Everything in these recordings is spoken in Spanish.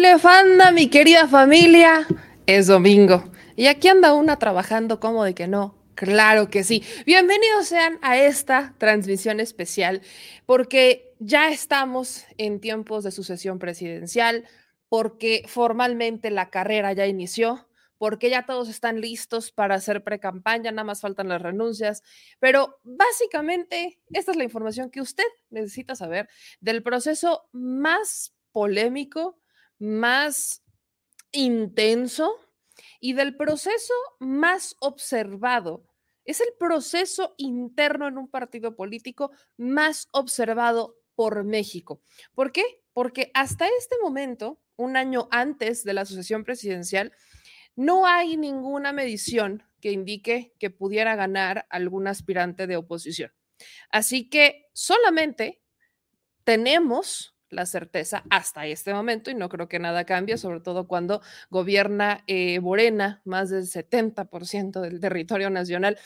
que fanda, mi querida familia? Es domingo. Y aquí anda una trabajando como de que no. Claro que sí. Bienvenidos sean a esta transmisión especial porque ya estamos en tiempos de sucesión presidencial, porque formalmente la carrera ya inició, porque ya todos están listos para hacer pre-campaña, nada más faltan las renuncias, pero básicamente esta es la información que usted necesita saber del proceso más polémico, más intenso y del proceso más observado. Es el proceso interno en un partido político más observado por México. ¿Por qué? Porque hasta este momento, un año antes de la sucesión presidencial, no hay ninguna medición que indique que pudiera ganar algún aspirante de oposición. Así que solamente tenemos la certeza hasta este momento y no creo que nada cambie, sobre todo cuando gobierna eh, Morena más del 70% del territorio nacional.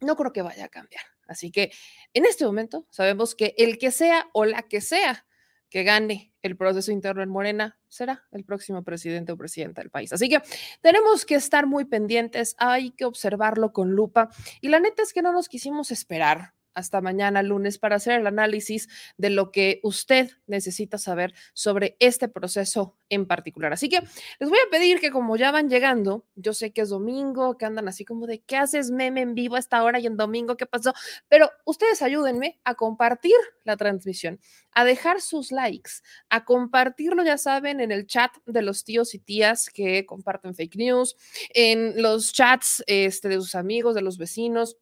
No creo que vaya a cambiar. Así que en este momento sabemos que el que sea o la que sea que gane el proceso interno en Morena será el próximo presidente o presidenta del país. Así que tenemos que estar muy pendientes, hay que observarlo con lupa y la neta es que no nos quisimos esperar hasta mañana lunes para hacer el análisis de lo que usted necesita saber sobre este proceso en particular. Así que les voy a pedir que como ya van llegando, yo sé que es domingo, que andan así como de, ¿qué haces meme en vivo a esta hora y en domingo? ¿Qué pasó? Pero ustedes ayúdenme a compartir la transmisión, a dejar sus likes, a compartirlo, ya saben, en el chat de los tíos y tías que comparten fake news, en los chats este, de sus amigos, de los vecinos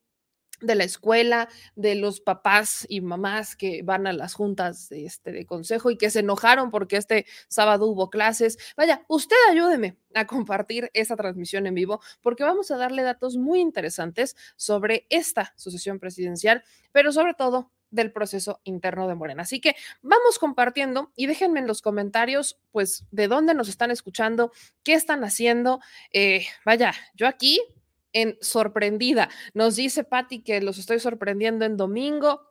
de la escuela, de los papás y mamás que van a las juntas de, este, de consejo y que se enojaron porque este sábado hubo clases. Vaya, usted ayúdeme a compartir esta transmisión en vivo porque vamos a darle datos muy interesantes sobre esta sucesión presidencial, pero sobre todo del proceso interno de Morena. Así que vamos compartiendo y déjenme en los comentarios, pues, de dónde nos están escuchando, qué están haciendo. Eh, vaya, yo aquí en sorprendida. Nos dice Patti que los estoy sorprendiendo en domingo.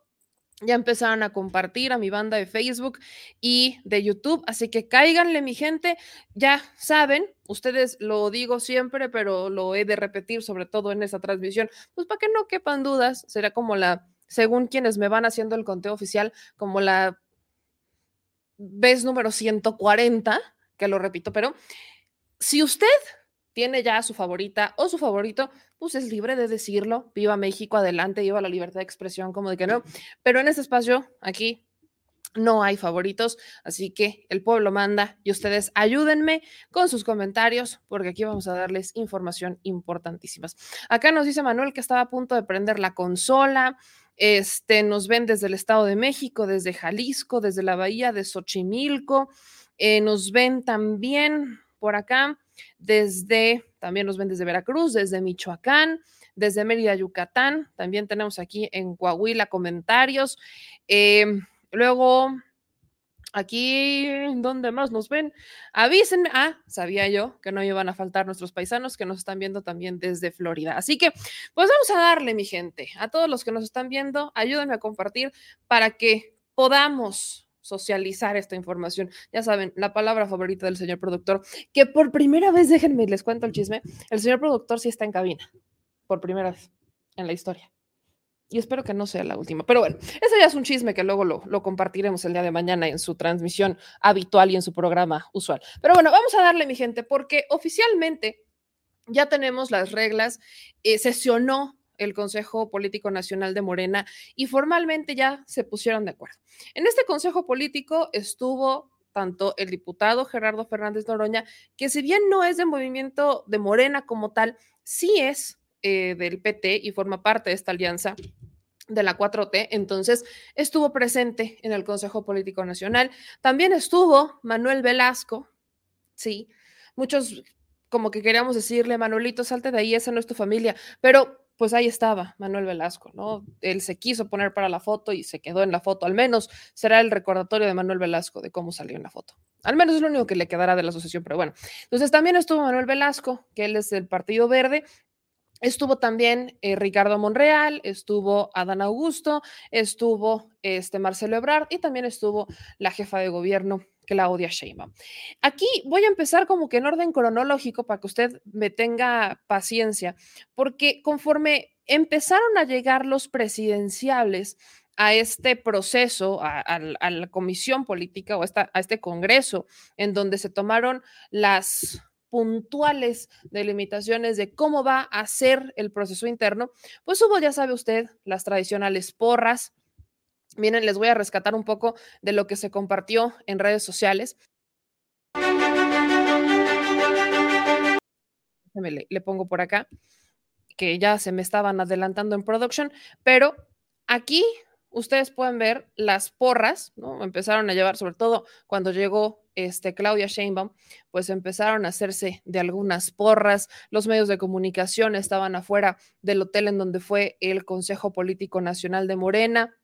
Ya empezaron a compartir a mi banda de Facebook y de YouTube, así que cáiganle, mi gente. Ya saben, ustedes lo digo siempre, pero lo he de repetir, sobre todo en esta transmisión, pues para que no quepan dudas, será como la, según quienes me van haciendo el conteo oficial, como la vez número 140, que lo repito, pero si usted tiene ya su favorita o su favorito, pues es libre de decirlo. Viva México, adelante, viva la libertad de expresión, como de que no. Pero en este espacio, aquí, no hay favoritos, así que el pueblo manda y ustedes ayúdenme con sus comentarios porque aquí vamos a darles información importantísima. Acá nos dice Manuel que estaba a punto de prender la consola. Este, nos ven desde el Estado de México, desde Jalisco, desde la Bahía de Xochimilco. Eh, nos ven también por acá desde, también nos ven desde Veracruz, desde Michoacán, desde Mérida, Yucatán. También tenemos aquí en Coahuila comentarios. Em, luego, aquí, ¿dónde más nos ven? Avísenme. Ah, sabía yo que no iban a faltar nuestros paisanos que nos están viendo también desde Florida. Así que, pues vamos a darle, mi gente, a todos los que nos están viendo, ayúdenme a compartir para que podamos socializar esta información. Ya saben, la palabra favorita del señor productor, que por primera vez, déjenme, les cuento el chisme, el señor productor sí está en cabina, por primera vez en la historia. Y espero que no sea la última. Pero bueno, ese ya es un chisme que luego lo, lo, compartiremos el día de mañana en su transmisión habitual y en su programa usual. Pero bueno, vamos a darle, mi gente, porque oficialmente ya tenemos las reglas. Eh, sesionó el Consejo Político Nacional de Morena y formalmente ya se pusieron de acuerdo. En este Consejo Político estuvo tanto el diputado Gerardo Fernández Noroña, que si bien no es de movimiento de Morena como tal, sí es eh, del PT y forma parte de esta alianza de la 4T, entonces estuvo presente en el Consejo Político Nacional. También estuvo Manuel Velasco, sí, muchos como que queríamos decirle, Manuelito, salte de ahí, esa no es tu familia, pero pues ahí estaba Manuel Velasco, ¿no? Él se quiso poner para la foto y se quedó en la foto, al menos será el recordatorio de Manuel Velasco de cómo salió en la foto. Al menos es lo único que le quedará de la asociación, pero bueno. Entonces también estuvo Manuel Velasco, que él es del Partido Verde, Estuvo también eh, Ricardo Monreal, estuvo Adán Augusto, estuvo este Marcelo Ebrard y también estuvo la jefa de gobierno Claudia Sheinbaum. Aquí voy a empezar como que en orden cronológico para que usted me tenga paciencia, porque conforme empezaron a llegar los presidenciales a este proceso, a, la comisión política o a este congreso, en donde se tomaron las puntuales delimitaciones de cómo va a ser el proceso interno, pues hubo, ya sabe usted, las tradicionales porras. Miren, les voy a rescatar un poco de lo que se compartió en redes sociales. Le, le pongo por acá, que ya se me estaban adelantando en production, pero aquí ustedes pueden ver las porras, ¿no? Empezaron a llevar, sobre todo cuando llegó este, Claudia Sheinbaum, pues empezaron a hacerse de algunas porras. Los medios de comunicación estaban afuera del hotel en donde fue el Consejo Político Nacional de Morena.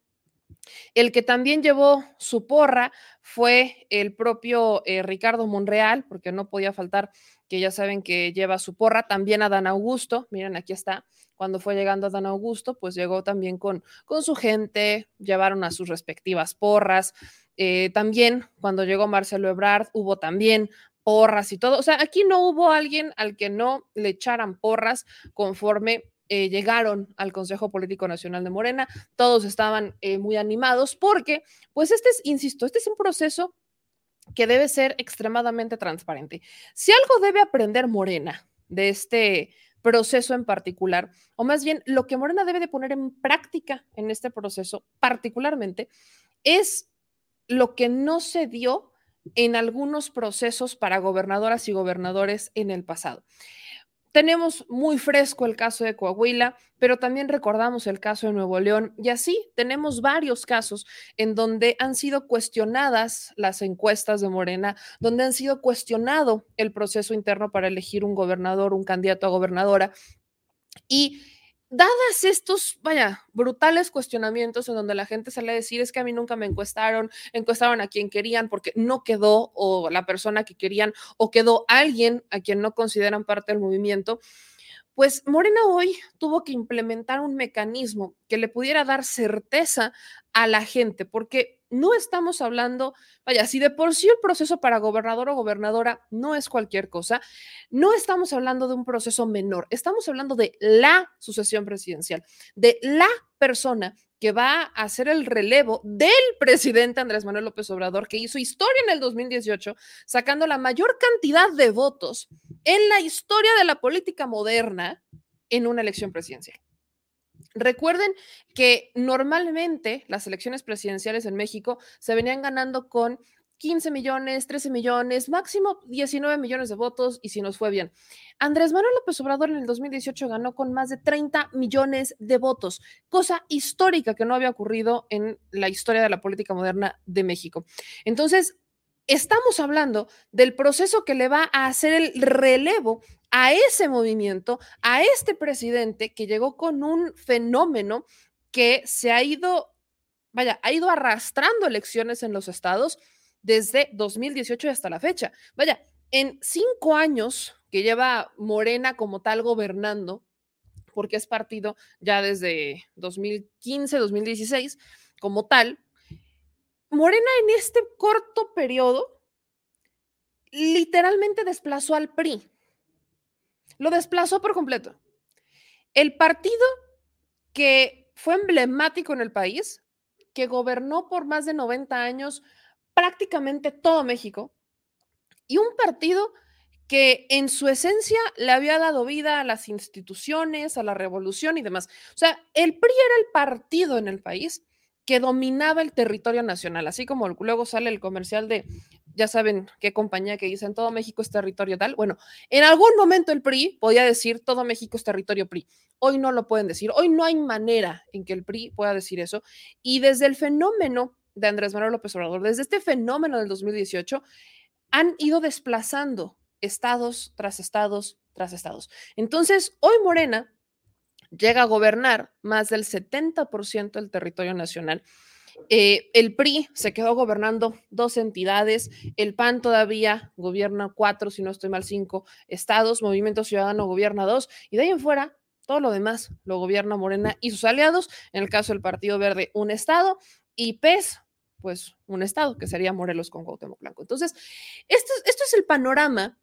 El que también llevó su porra fue el propio eh, Ricardo Monreal, porque no podía faltar que ya saben que lleva su porra, también a Dan Augusto, miren, aquí está, cuando fue llegando a Dan Augusto, pues llegó también con, con su gente, llevaron a sus respectivas porras, eh, también cuando llegó Marcelo Ebrard hubo también porras y todo, o sea, aquí no hubo alguien al que no le echaran porras conforme eh, llegaron al Consejo Político Nacional de Morena, todos estaban eh, muy animados porque, pues este es, insisto, este es un proceso que debe ser extremadamente transparente. Si algo debe aprender Morena de este proceso en particular, o más bien lo que Morena debe de poner en práctica en este proceso particularmente, es lo que no se dio en algunos procesos para gobernadoras y gobernadores en el pasado. Tenemos muy fresco el caso de Coahuila, pero también recordamos el caso de Nuevo León y así tenemos varios casos en donde han sido cuestionadas las encuestas de Morena, donde han sido cuestionado el proceso interno para elegir un gobernador, un candidato a gobernadora. Y dadas estos, vaya, brutales cuestionamientos en donde la gente sale a decir es que a mí nunca me encuestaron, encuestaron a quien querían porque no quedó o la persona que querían o quedó alguien a quien no consideran parte del movimiento, pues Morena hoy tuvo que implementar un mecanismo que le pudiera dar certeza a la gente, porque no estamos hablando, vaya, si de por sí el proceso para gobernador o gobernadora no es cualquier cosa, no estamos hablando de un proceso menor, estamos hablando de la sucesión presidencial, de la persona que va a hacer el relevo del presidente Andrés Manuel López Obrador, que hizo historia en el 2018, sacando la mayor cantidad de votos en la historia de la política moderna en una elección presidencial. Recuerden que normalmente las elecciones presidenciales en México se venían ganando con 15 millones, 13 millones, máximo 19 millones de votos y si nos fue bien. Andrés Manuel López Obrador en el 2018 ganó con más de 30 millones de votos, cosa histórica que no había ocurrido en la historia de la política moderna de México. Entonces, estamos hablando del proceso que le va a hacer el relevo a ese movimiento, a este presidente que llegó con un fenómeno que se ha ido, vaya, ha ido arrastrando elecciones en los estados desde 2018 hasta la fecha. Vaya, en cinco años que lleva Morena como tal gobernando, porque es partido ya desde 2015, 2016, como tal, Morena en este corto periodo literalmente desplazó al PRI. Lo desplazó por completo. El partido que fue emblemático en el país, que gobernó por más de 90 años prácticamente todo México y un partido que en su esencia le había dado vida a las instituciones, a la revolución y demás. O sea, el PRI era el partido en el país que dominaba el territorio nacional, así como luego sale el comercial de, ya saben qué compañía que dice, en todo México es territorio tal. Bueno, en algún momento el PRI podía decir, todo México es territorio PRI. Hoy no lo pueden decir, hoy no hay manera en que el PRI pueda decir eso. Y desde el fenómeno de Andrés Manuel López Obrador, desde este fenómeno del 2018, han ido desplazando estados tras estados tras estados. Entonces, hoy Morena llega a gobernar más del 70% del territorio nacional. Eh, el PRI se quedó gobernando dos entidades, el PAN todavía gobierna cuatro, si no estoy mal, cinco estados, Movimiento Ciudadano gobierna dos, y de ahí en fuera, todo lo demás lo gobierna Morena y sus aliados, en el caso del Partido Verde, un estado, y PES pues un estado, que sería Morelos con Cuauhtémoc Blanco. Entonces, esto, esto es el panorama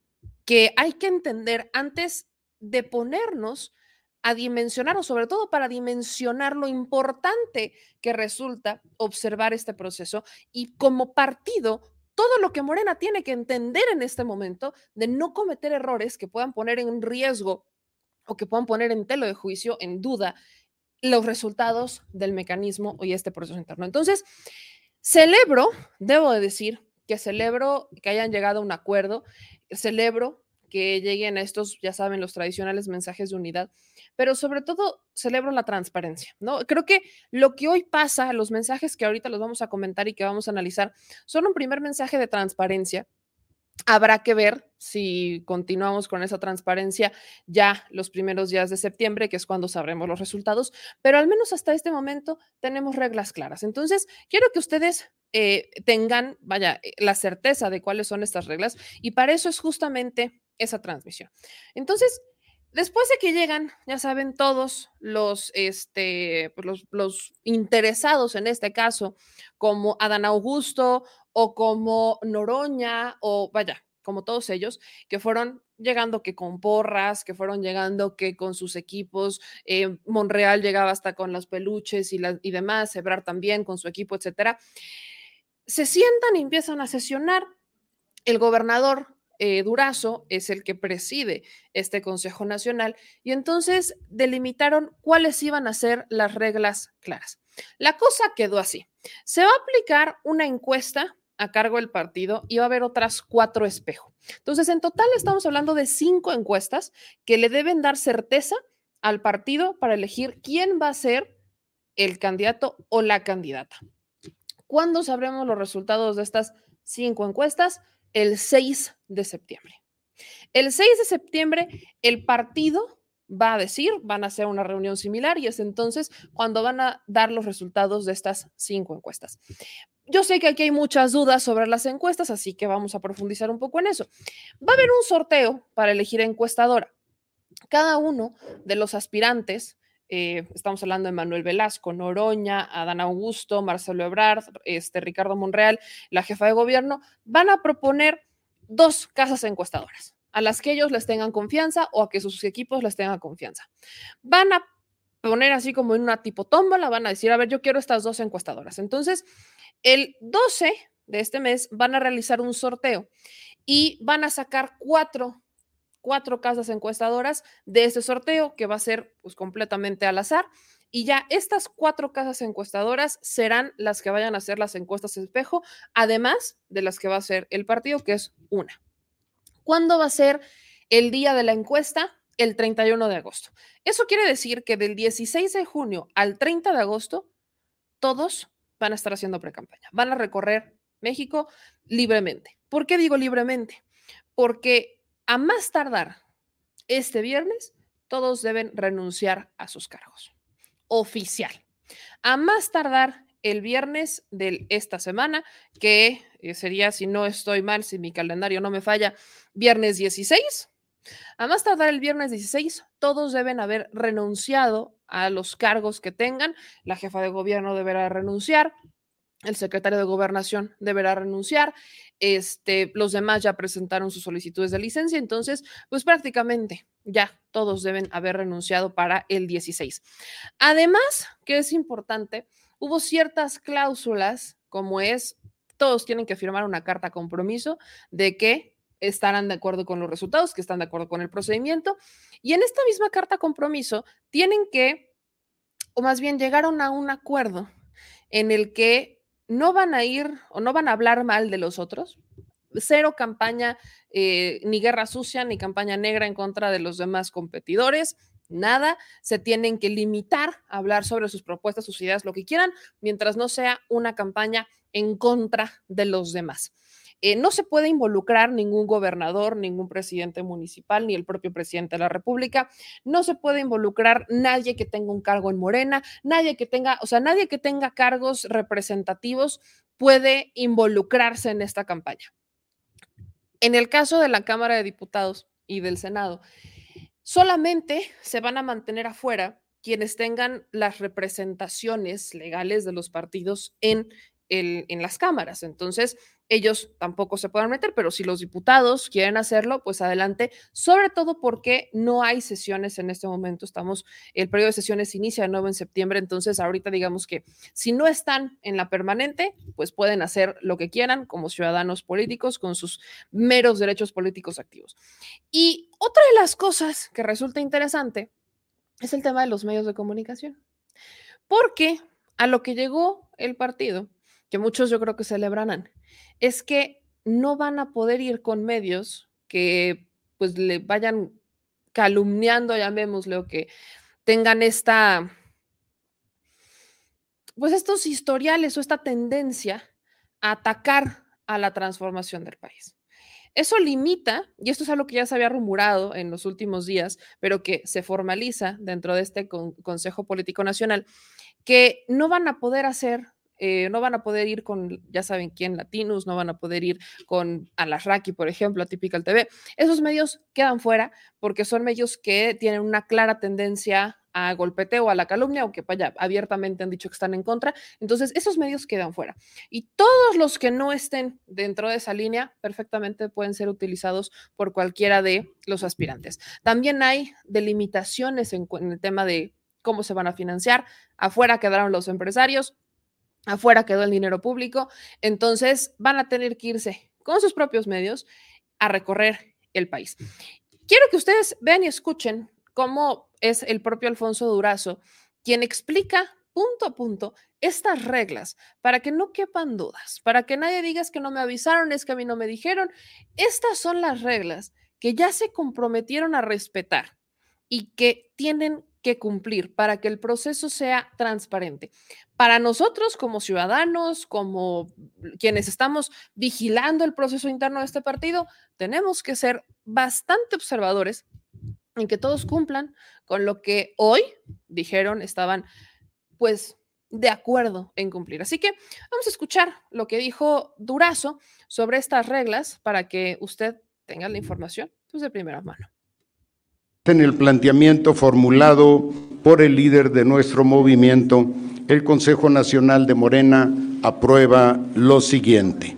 que hay que entender antes de ponernos a dimensionar o sobre todo para dimensionar lo importante que resulta observar este proceso y como partido todo lo que Morena tiene que entender en este momento de no cometer errores que puedan poner en riesgo o que puedan poner en telo de juicio, en duda, los resultados del mecanismo y este proceso interno. Entonces, celebro, debo de decir que celebro que hayan llegado a un acuerdo, celebro que lleguen a estos, ya saben, los tradicionales mensajes de unidad, pero sobre todo celebro la transparencia, ¿no? Creo que lo que hoy pasa, los mensajes que ahorita los vamos a comentar y que vamos a analizar, son un primer mensaje de transparencia. Habrá que ver si continuamos con esa transparencia ya los primeros días de septiembre, que es cuando sabremos los resultados, pero al menos hasta este momento tenemos reglas claras. Entonces, quiero que ustedes eh, tengan, vaya, eh, la certeza de cuáles son estas reglas y para eso es justamente esa transmisión. Entonces, después de que llegan, ya saben, todos los, este, pues, los, los, interesados en este caso, como Adán Augusto o como Noroña o vaya, como todos ellos, que fueron llegando que con porras, que fueron llegando que con sus equipos, eh, Monreal llegaba hasta con los peluches y, y demás, Ebrar también con su equipo, etcétera. Se sientan y empiezan a sesionar. El gobernador eh, Durazo es el que preside este Consejo Nacional y entonces delimitaron cuáles iban a ser las reglas claras. La cosa quedó así. Se va a aplicar una encuesta a cargo del partido y va a haber otras cuatro espejos. Entonces, en total estamos hablando de cinco encuestas que le deben dar certeza al partido para elegir quién va a ser el candidato o la candidata. ¿Cuándo sabremos los resultados de estas cinco encuestas? El 6 de septiembre. El 6 de septiembre, el partido va a decir, van a hacer una reunión similar y es entonces cuando van a dar los resultados de estas cinco encuestas. Yo sé que aquí hay muchas dudas sobre las encuestas, así que vamos a profundizar un poco en eso. Va a haber un sorteo para elegir encuestadora. Cada uno de los aspirantes eh, estamos hablando de Manuel Velasco, Noroña, Adán Augusto, Marcelo Ebrard, este, Ricardo Monreal, la jefa de gobierno, van a proponer dos casas encuestadoras a las que ellos les tengan confianza o a que sus equipos les tengan confianza. Van a poner así como en una tipo tómbola, van a decir, a ver, yo quiero estas dos encuestadoras. Entonces, el 12 de este mes van a realizar un sorteo y van a sacar cuatro cuatro casas encuestadoras de este sorteo que va a ser pues, completamente al azar. Y ya estas cuatro casas encuestadoras serán las que vayan a hacer las encuestas espejo, además de las que va a hacer el partido, que es una. ¿Cuándo va a ser el día de la encuesta? El 31 de agosto. Eso quiere decir que del 16 de junio al 30 de agosto, todos van a estar haciendo pre-campaña. Van a recorrer México libremente. ¿Por qué digo libremente? Porque a más tardar este viernes, todos deben renunciar a sus cargos. Oficial. A más tardar el viernes de esta semana, que eh, sería, si no estoy mal, si mi calendario no me falla, viernes 16. A más tardar el viernes 16, todos deben haber renunciado a los cargos que tengan. La jefa de gobierno deberá renunciar, el secretario de gobernación deberá renunciar, este, los demás ya presentaron sus solicitudes de licencia, entonces, pues prácticamente ya todos deben haber renunciado para el 16. Además, que es importante, hubo ciertas cláusulas, como es, todos tienen que firmar una carta compromiso de que estarán de acuerdo con los resultados, que están de acuerdo con el procedimiento, y en esta misma carta compromiso tienen que, o más bien llegaron a un acuerdo en el que no van a ir o no van a hablar mal de los otros. Cero campaña, eh, ni guerra sucia, ni campaña negra en contra de los demás competidores. Nada, se tienen que limitar a hablar sobre sus propuestas, sus ideas, lo que quieran, mientras no sea una campaña en contra de los demás. Eh, no se puede involucrar ningún gobernador, ningún presidente municipal, ni el propio presidente de la República. No se puede involucrar nadie que tenga un cargo en Morena, nadie que tenga, o sea, nadie que tenga cargos representativos puede involucrarse en esta campaña. En el caso de la Cámara de Diputados y del Senado, solamente se van a mantener afuera quienes tengan las representaciones legales de los partidos en en las cámaras. Entonces, ellos tampoco se pueden meter, pero si los diputados quieren hacerlo, pues adelante, sobre todo porque no hay sesiones en este momento. Estamos, el periodo de sesiones inicia de nuevo en septiembre, entonces ahorita digamos que si no están en la permanente, pues pueden hacer lo que quieran como ciudadanos políticos con sus meros derechos políticos activos. Y otra de las cosas que resulta interesante es el tema de los medios de comunicación, porque a lo que llegó el partido, que muchos yo creo que celebrarán, es que no van a poder ir con medios que pues le vayan calumniando, llamémosle, o que tengan esta, pues estos historiales o esta tendencia a atacar a la transformación del país. Eso limita, y esto es algo que ya se había rumorado en los últimos días, pero que se formaliza dentro de este Consejo Político Nacional, que no van a poder hacer eh, no van a poder ir con, ya saben quién, Latinos, no van a poder ir con Alasraki, por ejemplo, a Typical TV. Esos medios quedan fuera porque son medios que tienen una clara tendencia a golpeteo, a la calumnia, aunque vaya, abiertamente han dicho que están en contra. Entonces, esos medios quedan fuera. Y todos los que no estén dentro de esa línea perfectamente pueden ser utilizados por cualquiera de los aspirantes. También hay delimitaciones en el tema de cómo se van a financiar. Afuera quedaron los empresarios, afuera quedó el dinero público, entonces van a tener que irse con sus propios medios a recorrer el país. Quiero que ustedes vean y escuchen cómo es el propio Alfonso Durazo quien explica punto a punto estas reglas para que no quepan dudas, para que nadie diga que no me avisaron, es que a mí no me dijeron. Estas son las reglas que ya se comprometieron a respetar y que tienen que cumplir para que el proceso sea transparente. Para nosotros como ciudadanos, como quienes estamos vigilando el proceso interno de este partido, tenemos que ser bastante observadores en que todos cumplan con lo que hoy dijeron estaban pues de acuerdo en cumplir. Así que vamos a escuchar lo que dijo Durazo sobre estas reglas para que usted tenga la información pues, de primera mano en el planteamiento formulado por el líder de nuestro movimiento, el Consejo Nacional de Morena aprueba lo siguiente.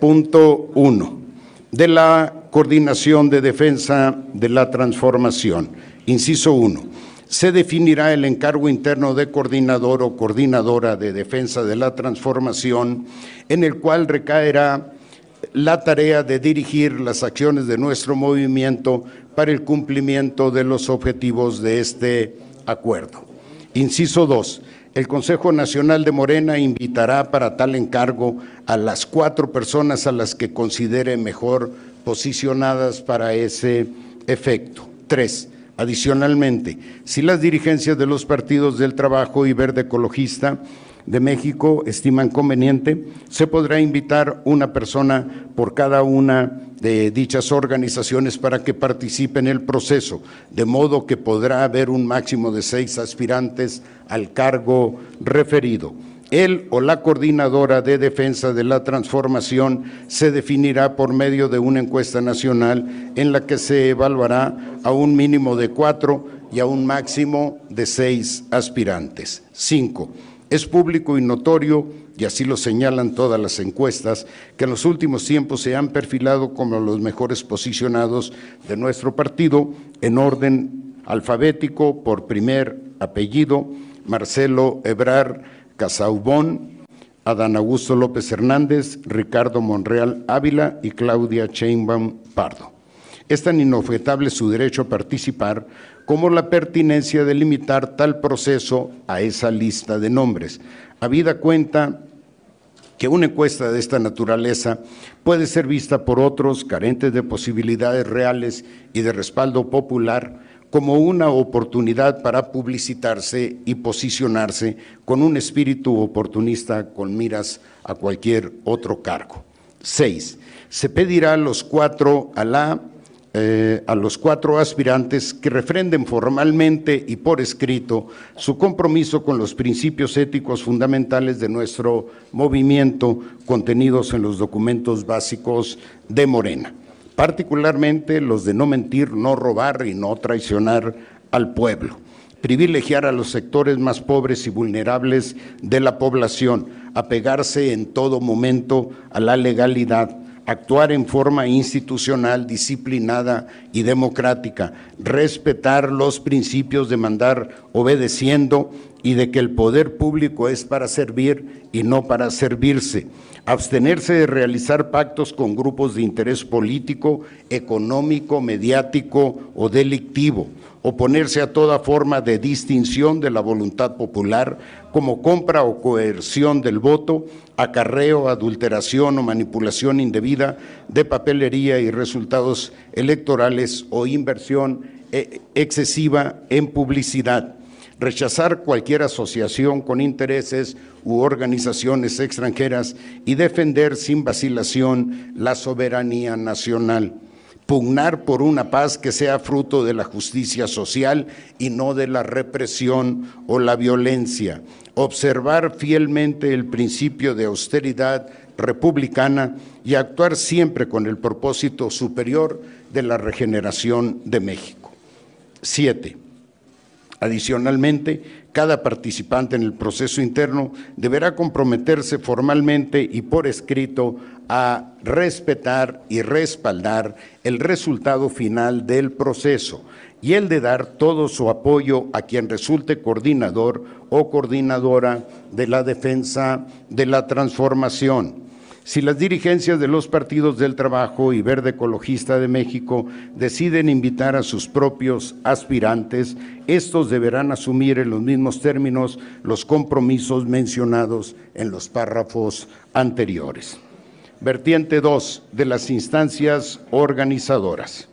Punto uno, de la Coordinación de Defensa de la Transformación. Inciso uno, se definirá el encargo interno de coordinador o coordinadora de defensa de la transformación, en el cual recaerá la tarea de dirigir las acciones de nuestro movimiento para el cumplimiento de los objetivos de este acuerdo. Inciso 2. El Consejo Nacional de Morena invitará para tal encargo a las cuatro personas a las que considere mejor posicionadas para ese efecto. Tres. Adicionalmente, si las dirigencias de los partidos del Trabajo y Verde Ecologista de México estiman conveniente, se podrá invitar una persona por cada una de dichas organizaciones para que participe en el proceso, de modo que podrá haber un máximo de seis aspirantes al cargo referido. Él o la coordinadora de defensa de la transformación se definirá por medio de una encuesta nacional en la que se evaluará a un mínimo de cuatro y a un máximo de seis aspirantes. Cinco es público y notorio, y así lo señalan todas las encuestas, que en los últimos tiempos se han perfilado como los mejores posicionados de nuestro partido en orden alfabético por primer apellido, Marcelo Ebrar Casaubón, Adán Augusto López Hernández, Ricardo Monreal Ávila y Claudia Sheinbaum Pardo. Es tan inobjetable su derecho a participar como la pertinencia de limitar tal proceso a esa lista de nombres. Habida cuenta que una encuesta de esta naturaleza puede ser vista por otros carentes de posibilidades reales y de respaldo popular como una oportunidad para publicitarse y posicionarse con un espíritu oportunista con miras a cualquier otro cargo. Seis, se pedirá a los cuatro a la eh, a los cuatro aspirantes que refrenden formalmente y por escrito su compromiso con los principios éticos fundamentales de nuestro movimiento contenidos en los documentos básicos de Morena, particularmente los de no mentir, no robar y no traicionar al pueblo. privilegiar a los sectores más pobres y vulnerables de la población, apegarse en todo momento a la legalidad, actuar en forma institucional, disciplinada y democrática, respetar los principios de mandar obedeciendo y de que el poder público es para servir y no para servirse, abstenerse de realizar pactos con grupos de interés político, económico, mediático o delictivo, oponerse a toda forma de distinción de la voluntad popular como compra o coerción del voto, acarreo, adulteración o manipulación indebida de papelería y resultados electorales o inversión eh, excesiva en publicidad rechazar cualquier asociación con intereses u organizaciones extranjeras y defender sin vacilación la soberanía nacional pugnar por una paz que sea fruto de la justicia social y no de la represión o la violencia, observar fielmente el principio de austeridad republicana y actuar siempre con el propósito superior de la regeneración de México. Siete. Adicionalmente, cada participante en el proceso interno deberá comprometerse formalmente y por escrito a respetar y respaldar el resultado final del proceso y el de dar todo su apoyo a quien resulte coordinador o coordinadora de la defensa de la transformación si las dirigencias de los partidos del Trabajo y Verde Ecologista de México deciden invitar a sus propios aspirantes, estos deberán asumir en los mismos términos los compromisos mencionados en los párrafos anteriores. Vertiente 2 de las instancias organizadoras.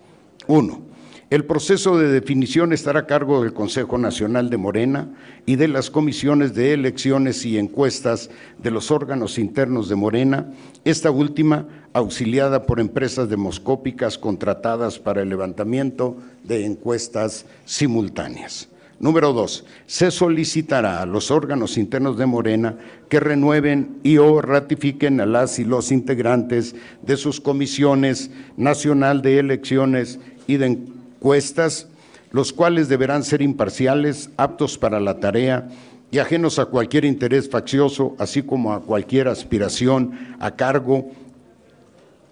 1 el proceso de definición estará a cargo del Consejo Nacional de Morena y de las comisiones de elecciones y encuestas de los órganos internos de Morena, esta última auxiliada por empresas demoscópicas contratadas para el levantamiento de encuestas simultáneas. Número dos, se solicitará a los órganos internos de Morena que renueven y o ratifiquen a las y los integrantes de sus comisiones nacional de elecciones y de encuestas, los cuales deberán ser imparciales, aptos para la tarea y ajenos a cualquier interés faccioso, así como a cualquier aspiración a cargo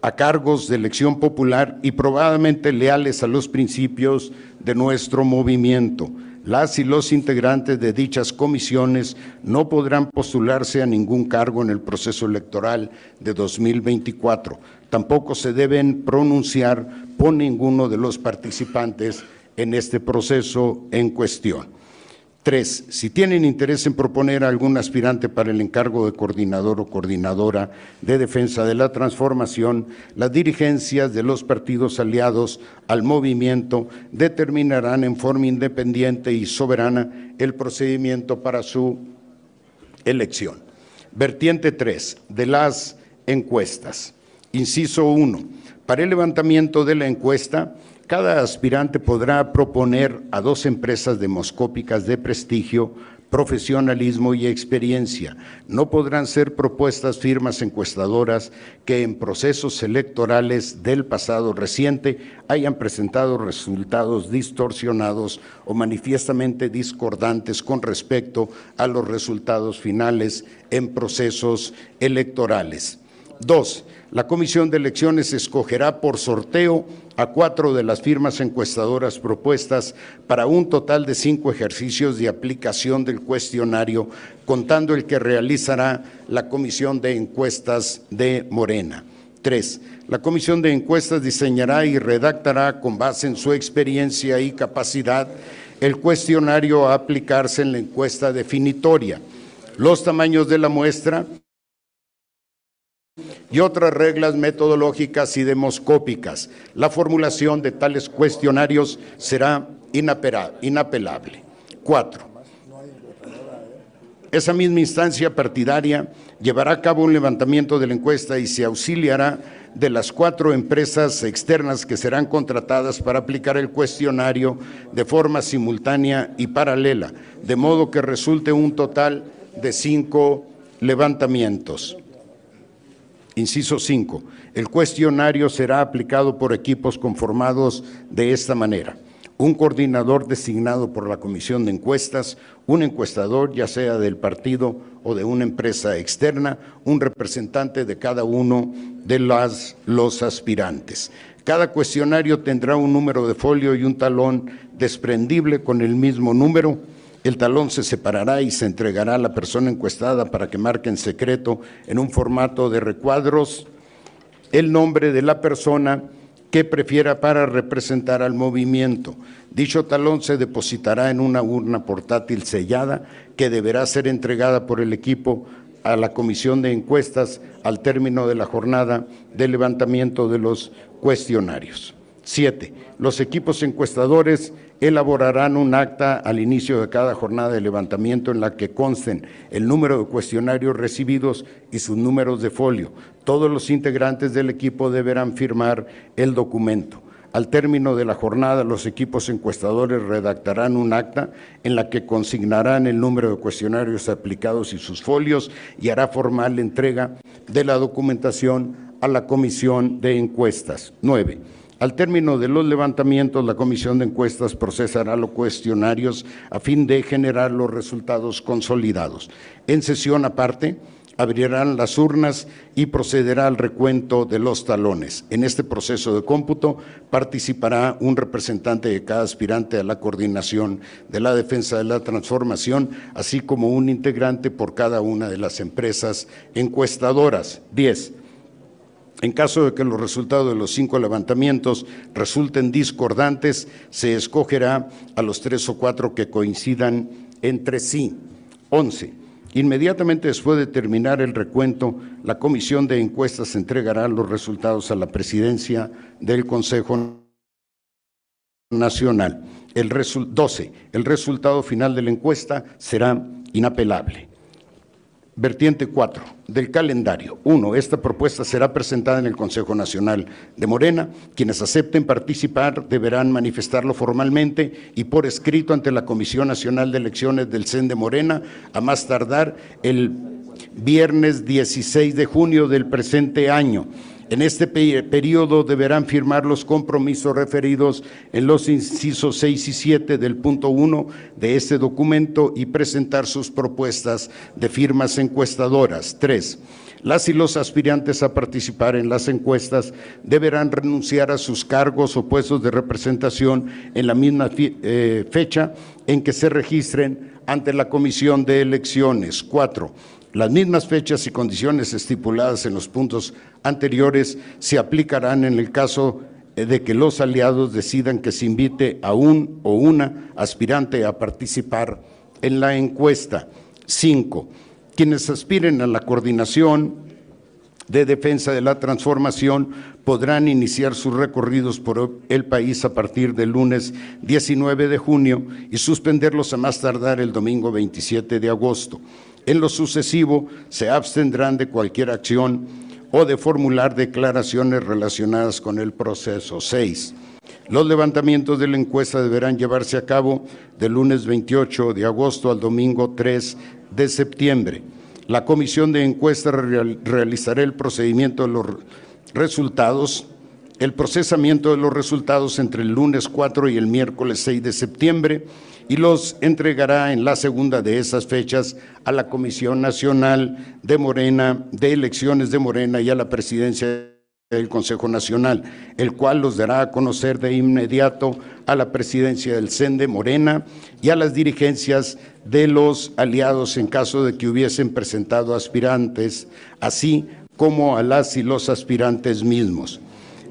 a cargos de elección popular y probablemente leales a los principios de nuestro movimiento. Las y los integrantes de dichas comisiones no podrán postularse a ningún cargo en el proceso electoral de 2024. Tampoco se deben pronunciar por ninguno de los participantes en este proceso en cuestión. Tres, si tienen interés en proponer a algún aspirante para el encargo de coordinador o coordinadora de defensa de la transformación, las dirigencias de los partidos aliados al movimiento determinarán en forma independiente y soberana el procedimiento para su elección. Vertiente 3 de las encuestas. Inciso 1. Para el levantamiento de la encuesta, cada aspirante podrá proponer a dos empresas demoscópicas de prestigio, profesionalismo y experiencia. No podrán ser propuestas firmas encuestadoras que en procesos electorales del pasado reciente hayan presentado resultados distorsionados o manifiestamente discordantes con respecto a los resultados finales en procesos electorales. Dos, la Comisión de Elecciones escogerá por sorteo a cuatro de las firmas encuestadoras propuestas para un total de cinco ejercicios de aplicación del cuestionario, contando el que realizará la Comisión de Encuestas de Morena. Tres, la Comisión de Encuestas diseñará y redactará con base en su experiencia y capacidad el cuestionario a aplicarse en la encuesta definitoria. Los tamaños de la muestra y otras reglas metodológicas y demoscópicas. La formulación de tales cuestionarios será inapelable. Cuatro. Esa misma instancia partidaria llevará a cabo un levantamiento de la encuesta y se auxiliará de las cuatro empresas externas que serán contratadas para aplicar el cuestionario de forma simultánea y paralela, de modo que resulte un total de cinco levantamientos. Inciso 5. El cuestionario será aplicado por equipos conformados de esta manera. un coordinador designado por la Comisión de Encuestas, un encuestador, ya sea del partido o de una empresa externa, un representante de cada uno de los aspirantes. Cada cuestionario tendrá un número de folio y un talón desprendible con el mismo número. El talón se separará y se entregará a la persona encuestada para que marque en secreto en un formato de recuadros el nombre de la persona que prefiera para representar al movimiento. Dicho talón se depositará en una urna portátil sellada que deberá ser entregada por el equipo a la comisión de encuestas al término de la jornada de levantamiento de los cuestionarios. Siete, los equipos encuestadores elaborarán un acta al inicio de cada jornada de levantamiento en la que consten el número de cuestionarios recibidos y sus números de folio. Todos los integrantes del equipo deberán firmar el documento. Al término de la jornada, los equipos encuestadores redactarán un acta en la que consignarán el número de cuestionarios aplicados y sus folios y hará formal entrega de la documentación a la comisión de encuestas. Nueve al término de los levantamientos, la comisión de encuestas procesará los cuestionarios a fin de generar los resultados consolidados. En sesión aparte, abrirán las urnas y procederá al recuento de los talones. En este proceso de cómputo participará un representante de cada aspirante a la coordinación de la defensa de la transformación, así como un integrante por cada una de las empresas encuestadoras. Diez en caso de que los resultados de los cinco levantamientos resulten discordantes, se escogerá a los tres o cuatro que coincidan entre sí. Once. Inmediatamente después de terminar el recuento, la comisión de encuestas entregará los resultados a la presidencia del Consejo Nacional. El 12. El resultado final de la encuesta será inapelable. Vertiente 4 del calendario. 1. Esta propuesta será presentada en el Consejo Nacional de Morena. Quienes acepten participar deberán manifestarlo formalmente y por escrito ante la Comisión Nacional de Elecciones del CEN de Morena a más tardar el viernes 16 de junio del presente año. En este periodo deberán firmar los compromisos referidos en los incisos 6 y 7 del punto 1 de este documento y presentar sus propuestas de firmas encuestadoras. 3. Las y los aspirantes a participar en las encuestas deberán renunciar a sus cargos o puestos de representación en la misma eh, fecha en que se registren ante la Comisión de Elecciones. 4. Las mismas fechas y condiciones estipuladas en los puntos anteriores se aplicarán en el caso de que los aliados decidan que se invite a un o una aspirante a participar en la encuesta. Cinco, quienes aspiren a la coordinación de defensa de la transformación podrán iniciar sus recorridos por el país a partir del lunes 19 de junio y suspenderlos a más tardar el domingo 27 de agosto. En lo sucesivo, se abstendrán de cualquier acción o de formular declaraciones relacionadas con el proceso. 6. Los levantamientos de la encuesta deberán llevarse a cabo del lunes 28 de agosto al domingo 3 de septiembre. La comisión de encuesta realizará el procedimiento de los resultados, el procesamiento de los resultados entre el lunes 4 y el miércoles 6 de septiembre y los entregará en la segunda de esas fechas a la Comisión Nacional de Morena, de Elecciones de Morena y a la Presidencia del Consejo Nacional, el cual los dará a conocer de inmediato a la presidencia del CEN de Morena y a las dirigencias de los aliados en caso de que hubiesen presentado aspirantes, así como a las y los aspirantes mismos.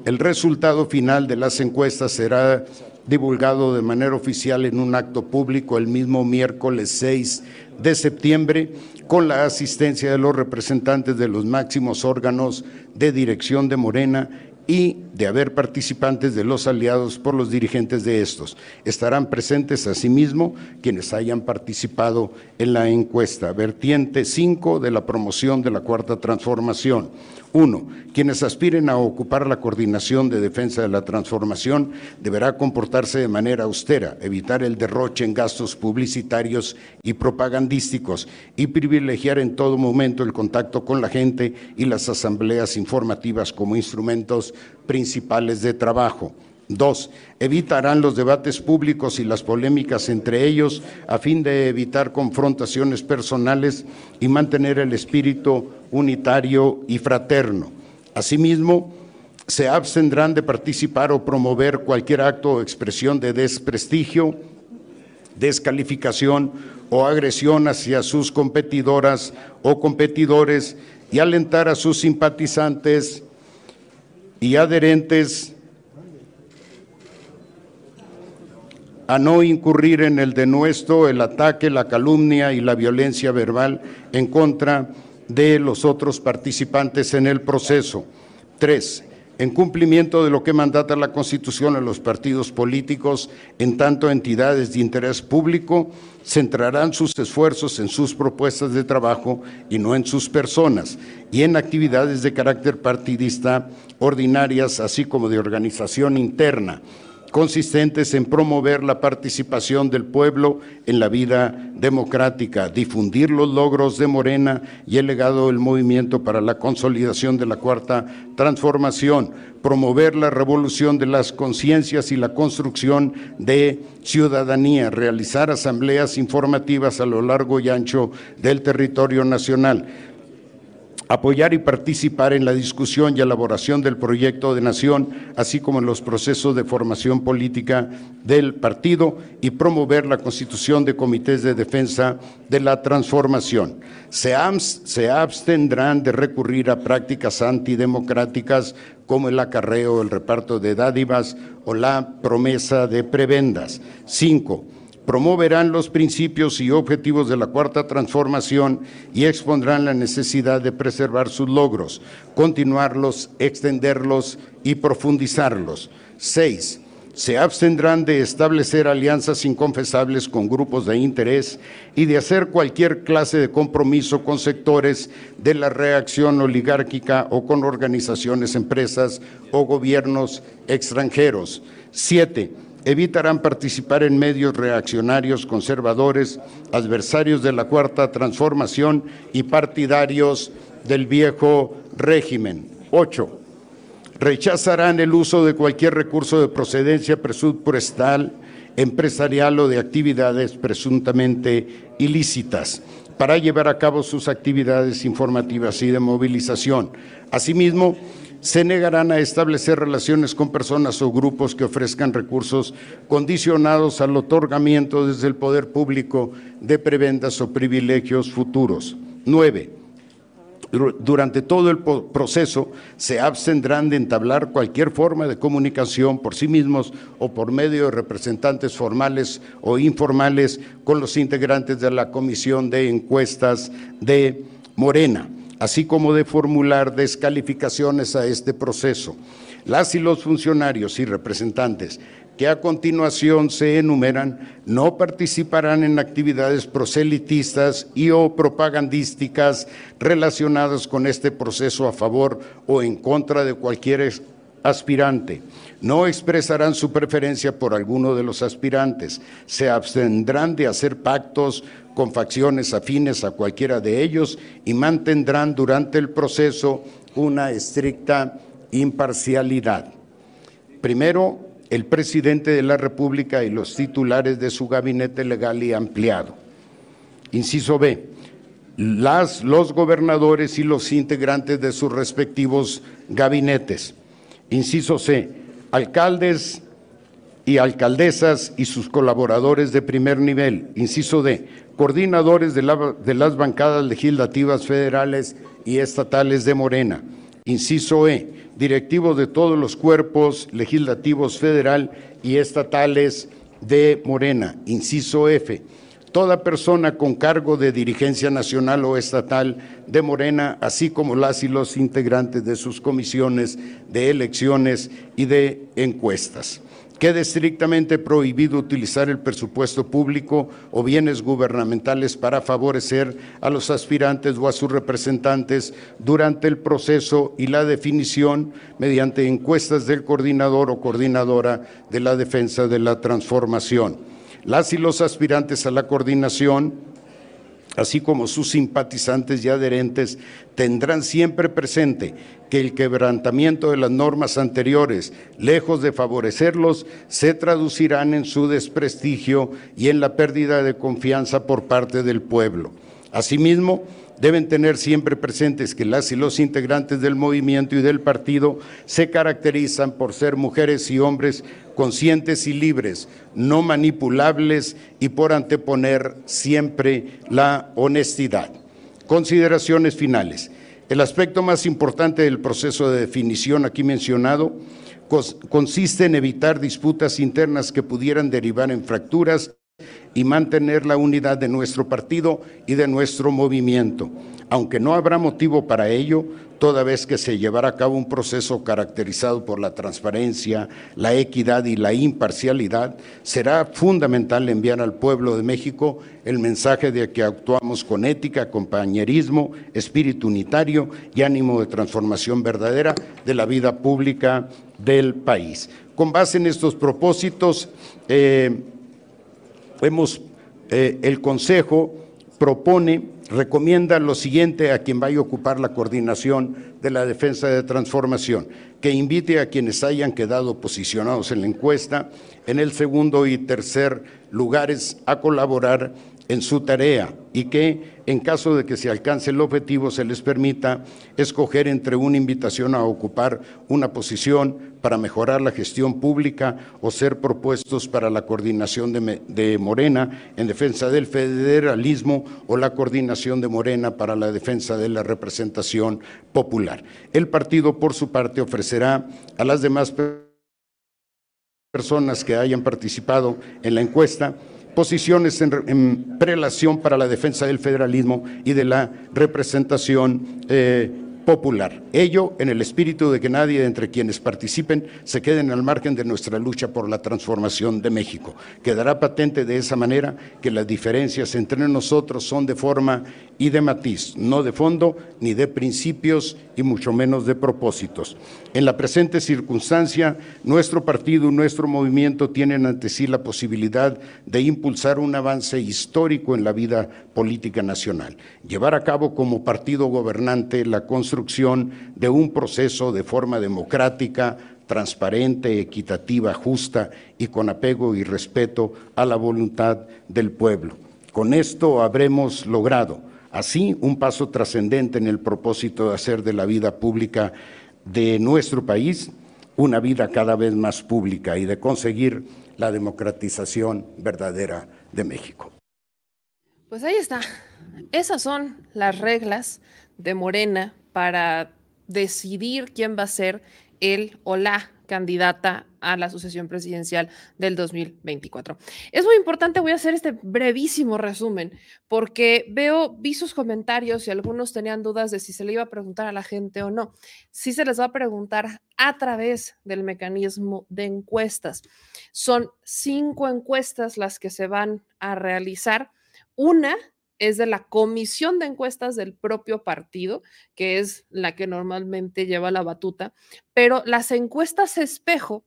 El resultado final de las encuestas será divulgado de manera oficial en un acto público el mismo miércoles 6 de septiembre con la asistencia de los representantes de los máximos órganos de dirección de Morena y de haber participantes de los aliados por los dirigentes de estos. Estarán presentes asimismo quienes hayan participado en la encuesta. Vertiente 5 de la promoción de la Cuarta Transformación. Uno, quienes aspiren a ocupar la coordinación de defensa de la transformación deberá comportarse de manera austera, evitar el derroche en gastos publicitarios y propagandísticos y privilegiar en todo momento el contacto con la gente y las asambleas informativas como instrumentos principales de trabajo. Dos, evitarán los debates públicos y las polémicas entre ellos a fin de evitar confrontaciones personales y mantener el espíritu unitario y fraterno. Asimismo, se abstendrán de participar o promover cualquier acto o expresión de desprestigio, descalificación o agresión hacia sus competidoras o competidores y alentar a sus simpatizantes y adherentes a no incurrir en el denuesto, el ataque, la calumnia y la violencia verbal en contra de los otros participantes en el proceso. Tres, en cumplimiento de lo que mandata la Constitución a los partidos políticos, en tanto entidades de interés público, centrarán sus esfuerzos en sus propuestas de trabajo y no en sus personas, y en actividades de carácter partidista ordinarias, así como de organización interna consistentes en promover la participación del pueblo en la vida democrática, difundir los logros de Morena y el legado del movimiento para la consolidación de la cuarta transformación, promover la revolución de las conciencias y la construcción de ciudadanía, realizar asambleas informativas a lo largo y ancho del territorio nacional apoyar y participar en la discusión y elaboración del proyecto de nación, así como en los procesos de formación política del partido y promover la constitución de comités de defensa de la transformación. Se, abstendrán de recurrir a prácticas antidemocráticas como el acarreo, el reparto de dádivas o la promesa de prebendas. Cinco, promoverán los principios y objetivos de la cuarta transformación y expondrán la necesidad de preservar sus logros, continuarlos, extenderlos y profundizarlos. Seis, se abstendrán de establecer alianzas inconfesables con grupos de interés y de hacer cualquier clase de compromiso con sectores de la reacción oligárquica o con organizaciones, empresas o gobiernos extranjeros. Siete, evitarán participar en medios reaccionarios, conservadores, adversarios de la cuarta transformación y partidarios del viejo régimen. Ocho, rechazarán el uso de cualquier recurso de procedencia presupuestal, empresarial o de actividades presuntamente ilícitas para llevar a cabo sus actividades informativas y de movilización. Asimismo, se negarán a establecer relaciones con personas o grupos que ofrezcan recursos condicionados al otorgamiento desde el poder público de prebendas o privilegios futuros. Nueve, durante todo el proceso se abstendrán de entablar cualquier forma de comunicación por sí mismos o por medio de representantes formales o informales con los integrantes de la Comisión de Encuestas de Morena así como de formular descalificaciones a este proceso. Las y los funcionarios y representantes que a continuación se enumeran no participarán en actividades proselitistas y o propagandísticas relacionadas con este proceso a favor o en contra de cualquier aspirante. No expresarán su preferencia por alguno de los aspirantes. Se abstendrán de hacer pactos con facciones afines a cualquiera de ellos y mantendrán durante el proceso una estricta imparcialidad. Primero, el presidente de la República y los titulares de su gabinete legal y ampliado. Inciso B, los gobernadores y los integrantes de sus respectivos gabinetes. Inciso C, alcaldes y alcaldesas y sus colaboradores de primer nivel. Inciso D, coordinadores de, las bancadas legislativas federales y estatales de Morena. Inciso E, directivos de todos los cuerpos legislativos federal y estatales de Morena. Inciso F, toda persona con cargo de dirigencia nacional o estatal de Morena, así como las y los integrantes de sus comisiones de elecciones y de encuestas. Queda estrictamente prohibido utilizar el presupuesto público o bienes gubernamentales para favorecer a los aspirantes o a sus representantes durante el proceso y la definición mediante encuestas del coordinador o coordinadora de la defensa de la transformación. Las y los aspirantes a la coordinación así como sus simpatizantes y adherentes, tendrán siempre presente que el quebrantamiento de las normas anteriores, lejos de favorecerlos, se traducirán en su desprestigio y en la pérdida de confianza por parte del pueblo. Asimismo, deben tener siempre presentes que las y los integrantes del movimiento y del partido se caracterizan por ser mujeres y hombres conscientes y libres, no manipulables y por anteponer siempre la honestidad. Consideraciones finales. El aspecto más importante del proceso de definición aquí mencionado consiste en evitar disputas internas que pudieran derivar en fracturas y mantener la unidad de nuestro partido y de nuestro movimiento, aunque no habrá motivo para ello, toda vez que se llevará a cabo un proceso caracterizado por la transparencia, la equidad y la imparcialidad, será fundamental enviar al pueblo de México el mensaje de que actuamos con ética, compañerismo, espíritu unitario y ánimo de transformación verdadera de la vida pública del país. Con base en estos propósitos, eh, eh, el Consejo propone, recomienda lo siguiente a quien vaya a ocupar la coordinación de la defensa de transformación, que invite a quienes hayan quedado posicionados en la encuesta en el segundo y tercer lugares a colaborar en su tarea y que, en caso de que se alcance el objetivo, se les permita escoger entre una invitación a ocupar una posición para mejorar la gestión pública o ser propuestos para la coordinación de, Morena en defensa del federalismo o la coordinación de Morena para la defensa de la representación popular. El partido, por su parte, ofrecerá a las demás personas que hayan participado en la encuesta posiciones en, relación para la defensa del federalismo y de la representación eh, popular. Ello en el espíritu de que nadie entre quienes participen se queden al margen de nuestra lucha por la transformación de México. Quedará patente de esa manera que las diferencias entre nosotros son de forma y de matiz, no de fondo ni de principios y mucho menos de propósitos. En la presente circunstancia, nuestro partido nuestro movimiento tienen ante sí la posibilidad de impulsar un avance histórico en la vida política nacional, llevar a cabo como partido gobernante la construcción de un proceso de forma democrática, transparente, equitativa, justa y con apego y respeto a la voluntad del pueblo. Con esto habremos logrado Así, un paso trascendente en el propósito de hacer de la vida pública de nuestro país una vida cada vez más pública y de conseguir la democratización verdadera de México. Pues ahí está. Esas son las reglas de Morena para decidir quién va a ser el o la candidata a la sucesión presidencial del 2024. Es muy importante, voy a hacer este brevísimo resumen, porque veo, vi sus comentarios y algunos tenían dudas de si se le iba a preguntar a la gente o no. Sí se les va a preguntar a través del mecanismo de encuestas. Son cinco encuestas las que se van a realizar. Una es de la comisión de encuestas del propio partido, que es la que normalmente lleva la batuta, pero las encuestas espejo,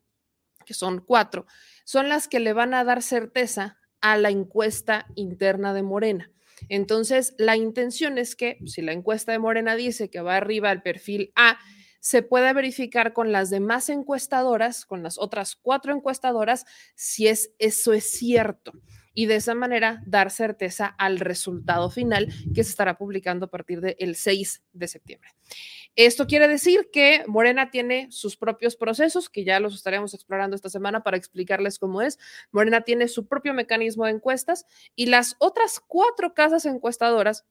que son cuatro, son las que le van a dar certeza a la encuesta interna de Morena. Entonces, la intención es que si la encuesta de Morena dice que va arriba al perfil A, se pueda verificar con las demás encuestadoras, con las otras cuatro encuestadoras, si es, eso es cierto y de esa manera dar certeza al resultado final que se estará publicando a partir del 6 de septiembre. Esto quiere decir que Morena tiene sus propios procesos, que ya los estaremos explorando esta semana para explicarles cómo es. Morena tiene su propio mecanismo de encuestas y las otras cuatro casas encuestadoras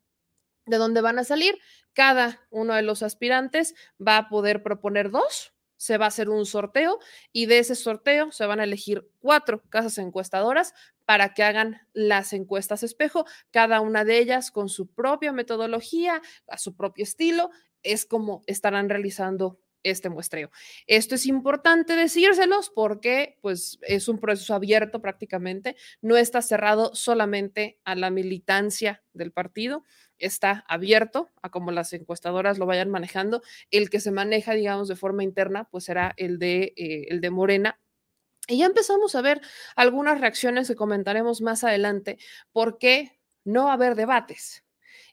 de donde van a salir, cada uno de los aspirantes va a poder proponer dos se va a hacer un sorteo y de ese sorteo se van a elegir cuatro casas encuestadoras para que hagan las encuestas espejo, cada una de ellas con su propia metodología, a su propio estilo, es como estarán realizando este muestreo. Esto es importante decírselos porque pues es un proceso abierto prácticamente, no está cerrado solamente a la militancia del partido, está abierto a cómo las encuestadoras lo vayan manejando. El que se maneja, digamos, de forma interna, pues será el de, eh, el de Morena. Y ya empezamos a ver algunas reacciones que comentaremos más adelante, porque no va a haber debates.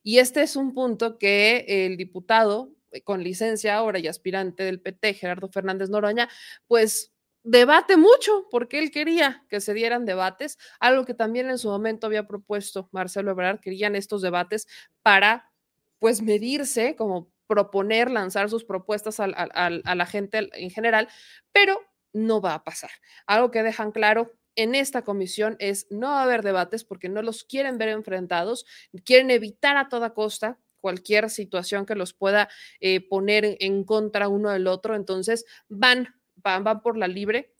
Y este es un punto que el diputado eh, con licencia ahora y aspirante del PT, Gerardo Fernández Noroña, pues debate mucho porque él quería que se dieran debates, algo que también en su momento había propuesto Marcelo Ebrard, querían estos debates para pues medirse, como proponer, lanzar sus propuestas a, la gente en general, pero no va a pasar. Algo que dejan claro en esta comisión es no va a haber debates porque no los quieren ver enfrentados, quieren evitar a toda costa cualquier situación que los pueda eh, poner en contra uno del otro, entonces van, van, por la libre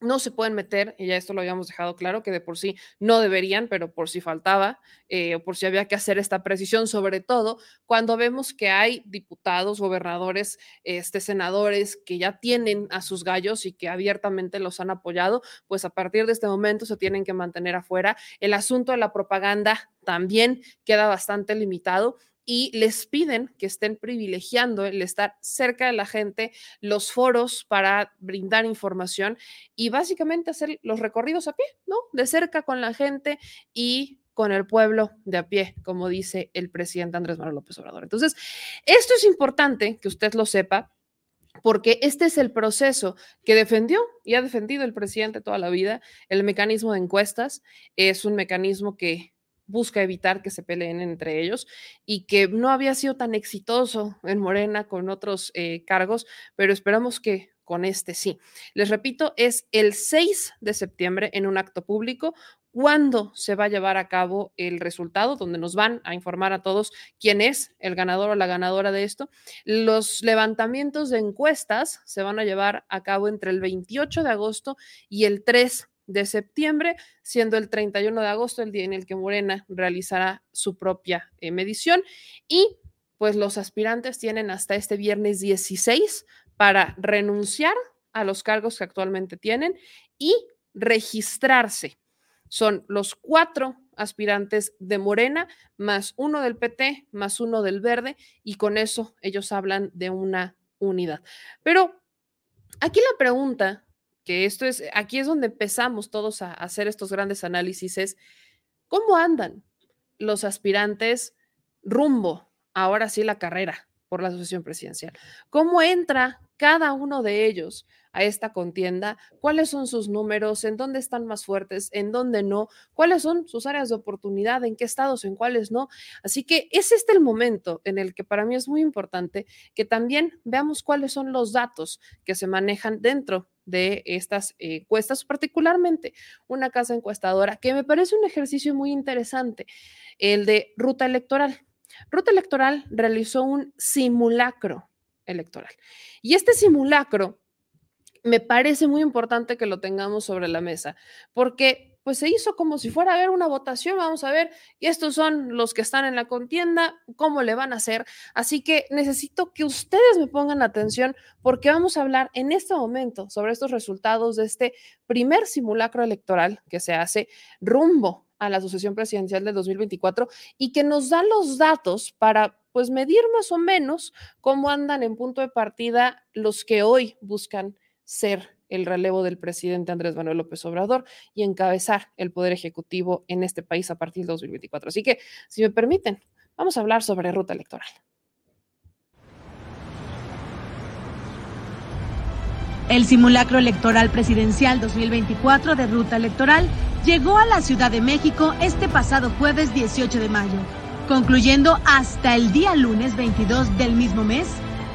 no se pueden meter, y ya esto lo habíamos dejado claro, que de por sí no deberían, pero por si faltaba, eh, o por si había que hacer esta precisión, sobre todo cuando vemos que hay diputados, gobernadores, este, senadores que ya tienen a sus gallos y que abiertamente los han apoyado, pues a partir de este momento se tienen que mantener afuera. El asunto de la propaganda también queda bastante limitado y les piden que estén privilegiando el estar cerca de la gente, los foros para brindar información y básicamente hacer los recorridos a pie, ¿no? De cerca con la gente y con el pueblo de a pie, como dice el presidente Andrés Manuel López Obrador. Entonces, esto es importante que usted lo sepa, porque este es el proceso que defendió y ha defendido el presidente toda la vida. El mecanismo de encuestas es un mecanismo que busca evitar que se peleen entre ellos y que no había sido tan exitoso en Morena con otros eh, cargos, pero esperamos que con este sí. Les repito, es el 6 de septiembre en un acto público cuándo se va a llevar a cabo el resultado, donde nos van a informar a todos quién es el ganador o la ganadora de esto. Los levantamientos de encuestas se van a llevar a cabo entre el 28 de agosto y el 3 de septiembre, siendo el 31 de agosto el día en el que Morena realizará su propia eh, medición. Y pues los aspirantes tienen hasta este viernes 16 para renunciar a los cargos que actualmente tienen y registrarse. Son los cuatro aspirantes de Morena, más uno del PT, más uno del Verde, y con eso ellos hablan de una unidad. Pero aquí la pregunta que esto es, aquí es donde empezamos todos a hacer estos grandes análisis, es cómo andan los aspirantes rumbo, ahora sí, la carrera por la asociación presidencial. ¿Cómo entra cada uno de ellos a esta contienda? ¿Cuáles son sus números? ¿En dónde están más fuertes? ¿En dónde no? ¿Cuáles son sus áreas de oportunidad? ¿En qué estados? ¿En cuáles no? Así que es este el momento en el que para mí es muy importante que también veamos cuáles son los datos que se manejan dentro de estas encuestas, particularmente una casa encuestadora, que me parece un ejercicio muy interesante, el de ruta electoral. Ruta electoral realizó un simulacro electoral. Y este simulacro me parece muy importante que lo tengamos sobre la mesa, porque pues se hizo como si fuera a haber una votación, vamos a ver, y estos son los que están en la contienda, cómo le van a hacer. Así que necesito que ustedes me pongan atención porque vamos a hablar en este momento sobre estos resultados de este primer simulacro electoral que se hace rumbo a la sucesión presidencial de 2024 y que nos da los datos para pues medir más o menos cómo andan en punto de partida los que hoy buscan ser el relevo del presidente Andrés Manuel López Obrador y encabezar el poder ejecutivo en este país a partir de 2024. Así que, si me permiten, vamos a hablar sobre ruta electoral. El simulacro electoral presidencial 2024 de ruta electoral llegó a la Ciudad de México este pasado jueves 18 de mayo, concluyendo hasta el día lunes 22 del mismo mes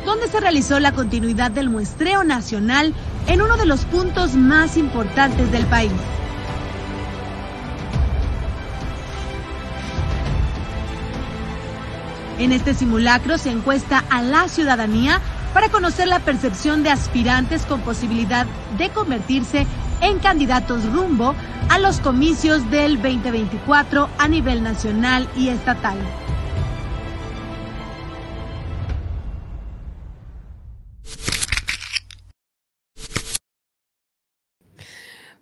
donde se realizó la continuidad del muestreo nacional en uno de los puntos más importantes del país. En este simulacro se encuesta a la ciudadanía para conocer la percepción de aspirantes con posibilidad de convertirse en candidatos rumbo a los comicios del 2024 a nivel nacional y estatal.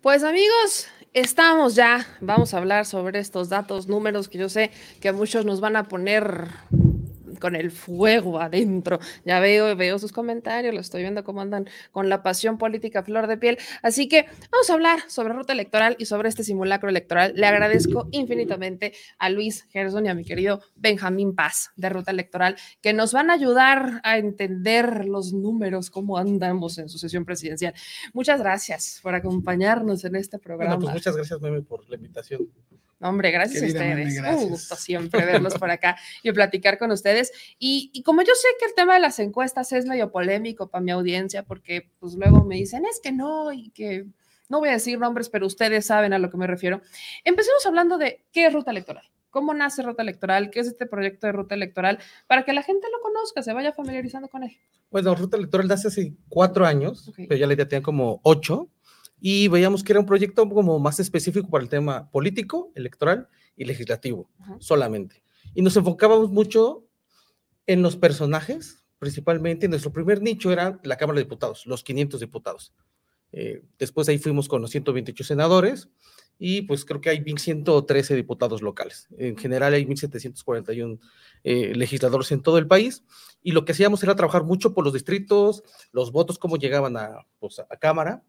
Pues amigos, estamos ya, vamos a hablar sobre estos datos, números que yo sé que muchos nos van a poner con el fuego adentro. Ya veo, veo sus comentarios, lo estoy viendo cómo andan con la pasión política flor de piel. Así que vamos a hablar sobre ruta electoral y sobre este simulacro electoral. Le agradezco infinitamente a Luis Gerson y a mi querido Benjamín Paz de ruta electoral que nos van a ayudar a entender los números, cómo andamos en su sesión presidencial. Muchas gracias por acompañarnos en este programa. Bueno, pues muchas gracias, Meme, por la invitación. Hombre, gracias a ustedes. Un gusto siempre verlos por acá y platicar con ustedes. Y, y, como yo sé que el tema de las encuestas es medio polémico para mi audiencia, porque pues luego me dicen, es que no, y que no voy a decir nombres, pero ustedes saben a lo que me refiero. Empecemos hablando de qué es ruta electoral. ¿Cómo nace Ruta Electoral? ¿Qué es este proyecto de Ruta Electoral? Para que la gente lo conozca, se vaya familiarizando con él. Bueno, Ruta Electoral nace hace cuatro años, okay. pero ya la idea tenía como ocho y veíamos que era un proyecto como más específico para el tema político, electoral y legislativo, solamente. Y nos enfocábamos mucho en los personajes, principalmente. Nuestro primer nicho era la Cámara de Diputados, los 500 diputados. Eh, después ahí fuimos con los 128 senadores y pues creo que hay 113 diputados locales. En general hay 1.741 eh, legisladores en todo el país y lo que hacíamos era trabajar mucho por los distritos, los votos, cómo llegaban a, pues, a Cámara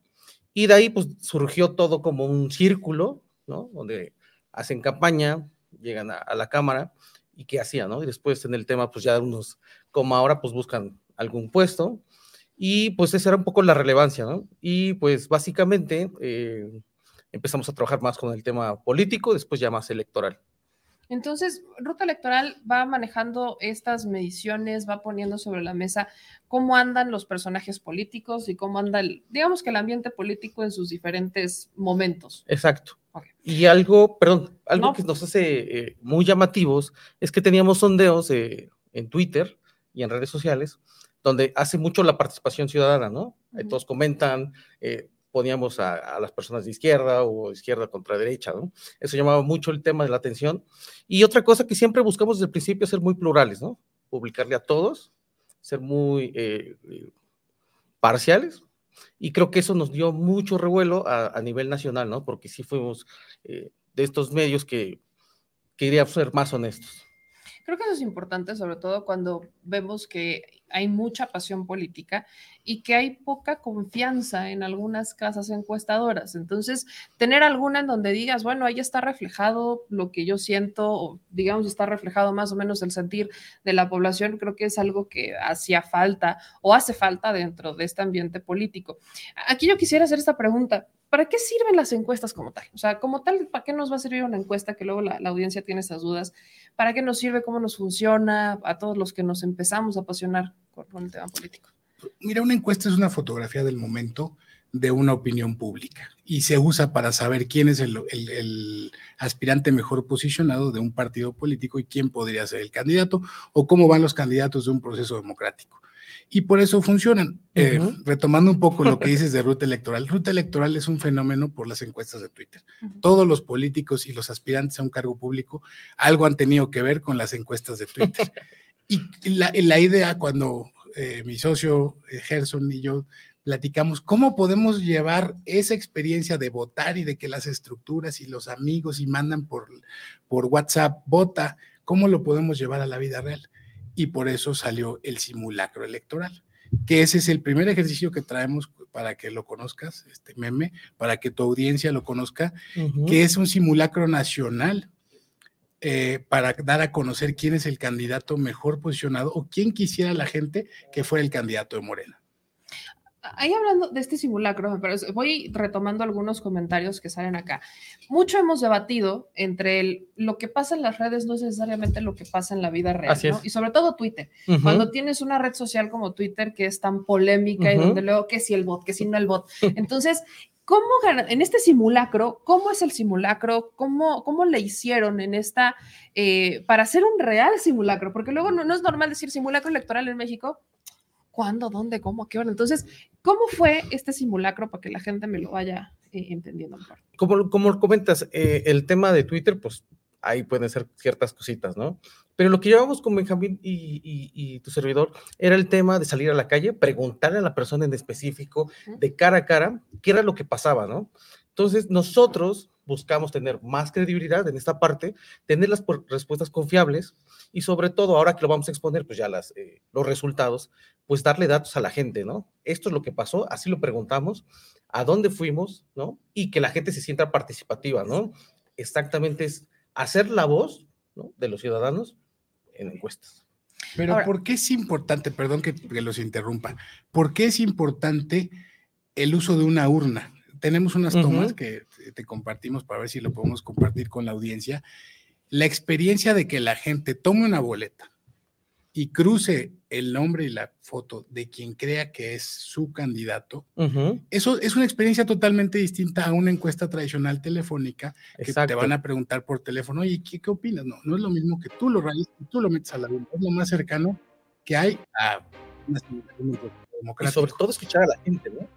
y de ahí pues surgió todo como un círculo, ¿no? Donde hacen campaña, llegan a, la Cámara y qué hacían, ¿no? Y después en el tema pues ya unos, como ahora pues buscan algún puesto y pues esa era un poco la relevancia, ¿no? Y pues básicamente eh, empezamos a trabajar más con el tema político, después ya más electoral. Entonces, Ruta Electoral va manejando estas mediciones, va poniendo sobre la mesa cómo andan los personajes políticos y cómo anda, el, digamos que el ambiente político en sus diferentes momentos. Exacto. Okay. Y algo, perdón, algo no. que nos hace eh, muy llamativos es que teníamos sondeos eh, en Twitter y en redes sociales donde hace mucho la participación ciudadana, ¿no? Uh -huh. Todos comentan, eh, poníamos a, a, las personas de izquierda o izquierda contra derecha, ¿no? Eso llamaba mucho el tema de la atención. Y otra cosa que siempre buscamos desde el principio es ser muy plurales, ¿no? Publicarle a todos, ser muy eh, parciales. Y creo que eso nos dio mucho revuelo a, a nivel nacional, ¿no? Porque sí fuimos eh, de estos medios que queríamos ser más honestos. Creo que eso es importante, sobre todo cuando vemos que hay mucha pasión política y que hay poca confianza en algunas casas encuestadoras. Entonces, tener alguna en donde digas, bueno, ahí está reflejado lo que yo siento, o digamos, está reflejado más o menos el sentir de la población, creo que es algo que hacía falta o hace falta dentro de este ambiente político. Aquí yo quisiera hacer esta pregunta. ¿Para qué sirven las encuestas como tal? O sea, como tal, ¿para qué nos va a servir una encuesta que luego la, la audiencia tiene esas dudas? ¿Para qué nos sirve? ¿Cómo nos funciona? A todos los que nos empezamos a apasionar con el tema político. Mira, una encuesta es una fotografía del momento de una opinión pública y se usa para saber quién es el, el, el, aspirante mejor posicionado de un partido político y quién podría ser el candidato o cómo van los candidatos de un proceso democrático. Y por eso funcionan. Uh -huh. eh, retomando un poco lo que dices de ruta electoral, ruta electoral es un fenómeno por las encuestas de Twitter. Uh -huh. Todos los políticos y los aspirantes a un cargo público algo han tenido que ver con las encuestas de Twitter. y la, la idea cuando eh, mi socio eh, Gerson y yo platicamos cómo podemos llevar esa experiencia de votar y de que las estructuras y los amigos y mandan por, por WhatsApp, vota, cómo lo podemos llevar a la vida real. Y por eso salió el simulacro electoral, que ese es el primer ejercicio que traemos para que lo conozcas, este meme, para que tu audiencia lo conozca, uh -huh. que es un simulacro nacional eh, para dar a conocer quién es el candidato mejor posicionado o quién quisiera la gente que fuera el candidato de Morena. Ahí hablando de este simulacro, pero voy retomando algunos comentarios que salen acá. Mucho hemos debatido entre el, lo que pasa en las redes no es necesariamente lo que pasa en la vida real, ¿no? Y sobre todo Twitter. Uh -huh. Cuando tienes una red social como Twitter que es tan polémica uh -huh. y donde luego que si el bot, que si no el bot. Entonces, ¿cómo en este simulacro, cómo es el simulacro? ¿Cómo, cómo le hicieron en esta, eh, para hacer un real simulacro? Porque luego no, es normal decir simulacro electoral en México cuándo, dónde, cómo, qué hora. Entonces, ¿cómo fue este simulacro para que la gente me lo vaya eh, entendiendo mejor? Como, como comentas, eh, el tema de Twitter, pues ahí pueden ser ciertas cositas, ¿no? Pero lo que llevamos con Benjamín y, y, y, tu servidor era el tema de salir a la calle, preguntarle a la persona en específico, de cara a cara, qué era lo que pasaba, ¿no? Entonces, nosotros buscamos tener más credibilidad en esta parte, tener las respuestas confiables y sobre todo, ahora que lo vamos a exponer, pues ya las, eh, los resultados, pues darle datos a la gente, ¿no? Esto es lo que pasó, así lo preguntamos, a dónde fuimos, ¿no? Y que la gente se sienta participativa, ¿no? Exactamente es hacer la voz ¿no? de los ciudadanos en encuestas. Pero ¿por qué es importante, perdón que, los interrumpa, por qué es importante el uso de una urna? Tenemos unas tomas que te compartimos para ver si lo podemos compartir con la audiencia. La experiencia de que la gente tome una boleta y cruce el nombre y la foto de quien crea que es su candidato, eso es una experiencia totalmente distinta a una encuesta tradicional telefónica que te van a preguntar por teléfono, y ¿qué, qué opinas? No, no es lo mismo que tú lo realices, tú lo metes a la urna, es lo más cercano que hay a una democrática. Y sobre todo escuchar a la gente, ¿no?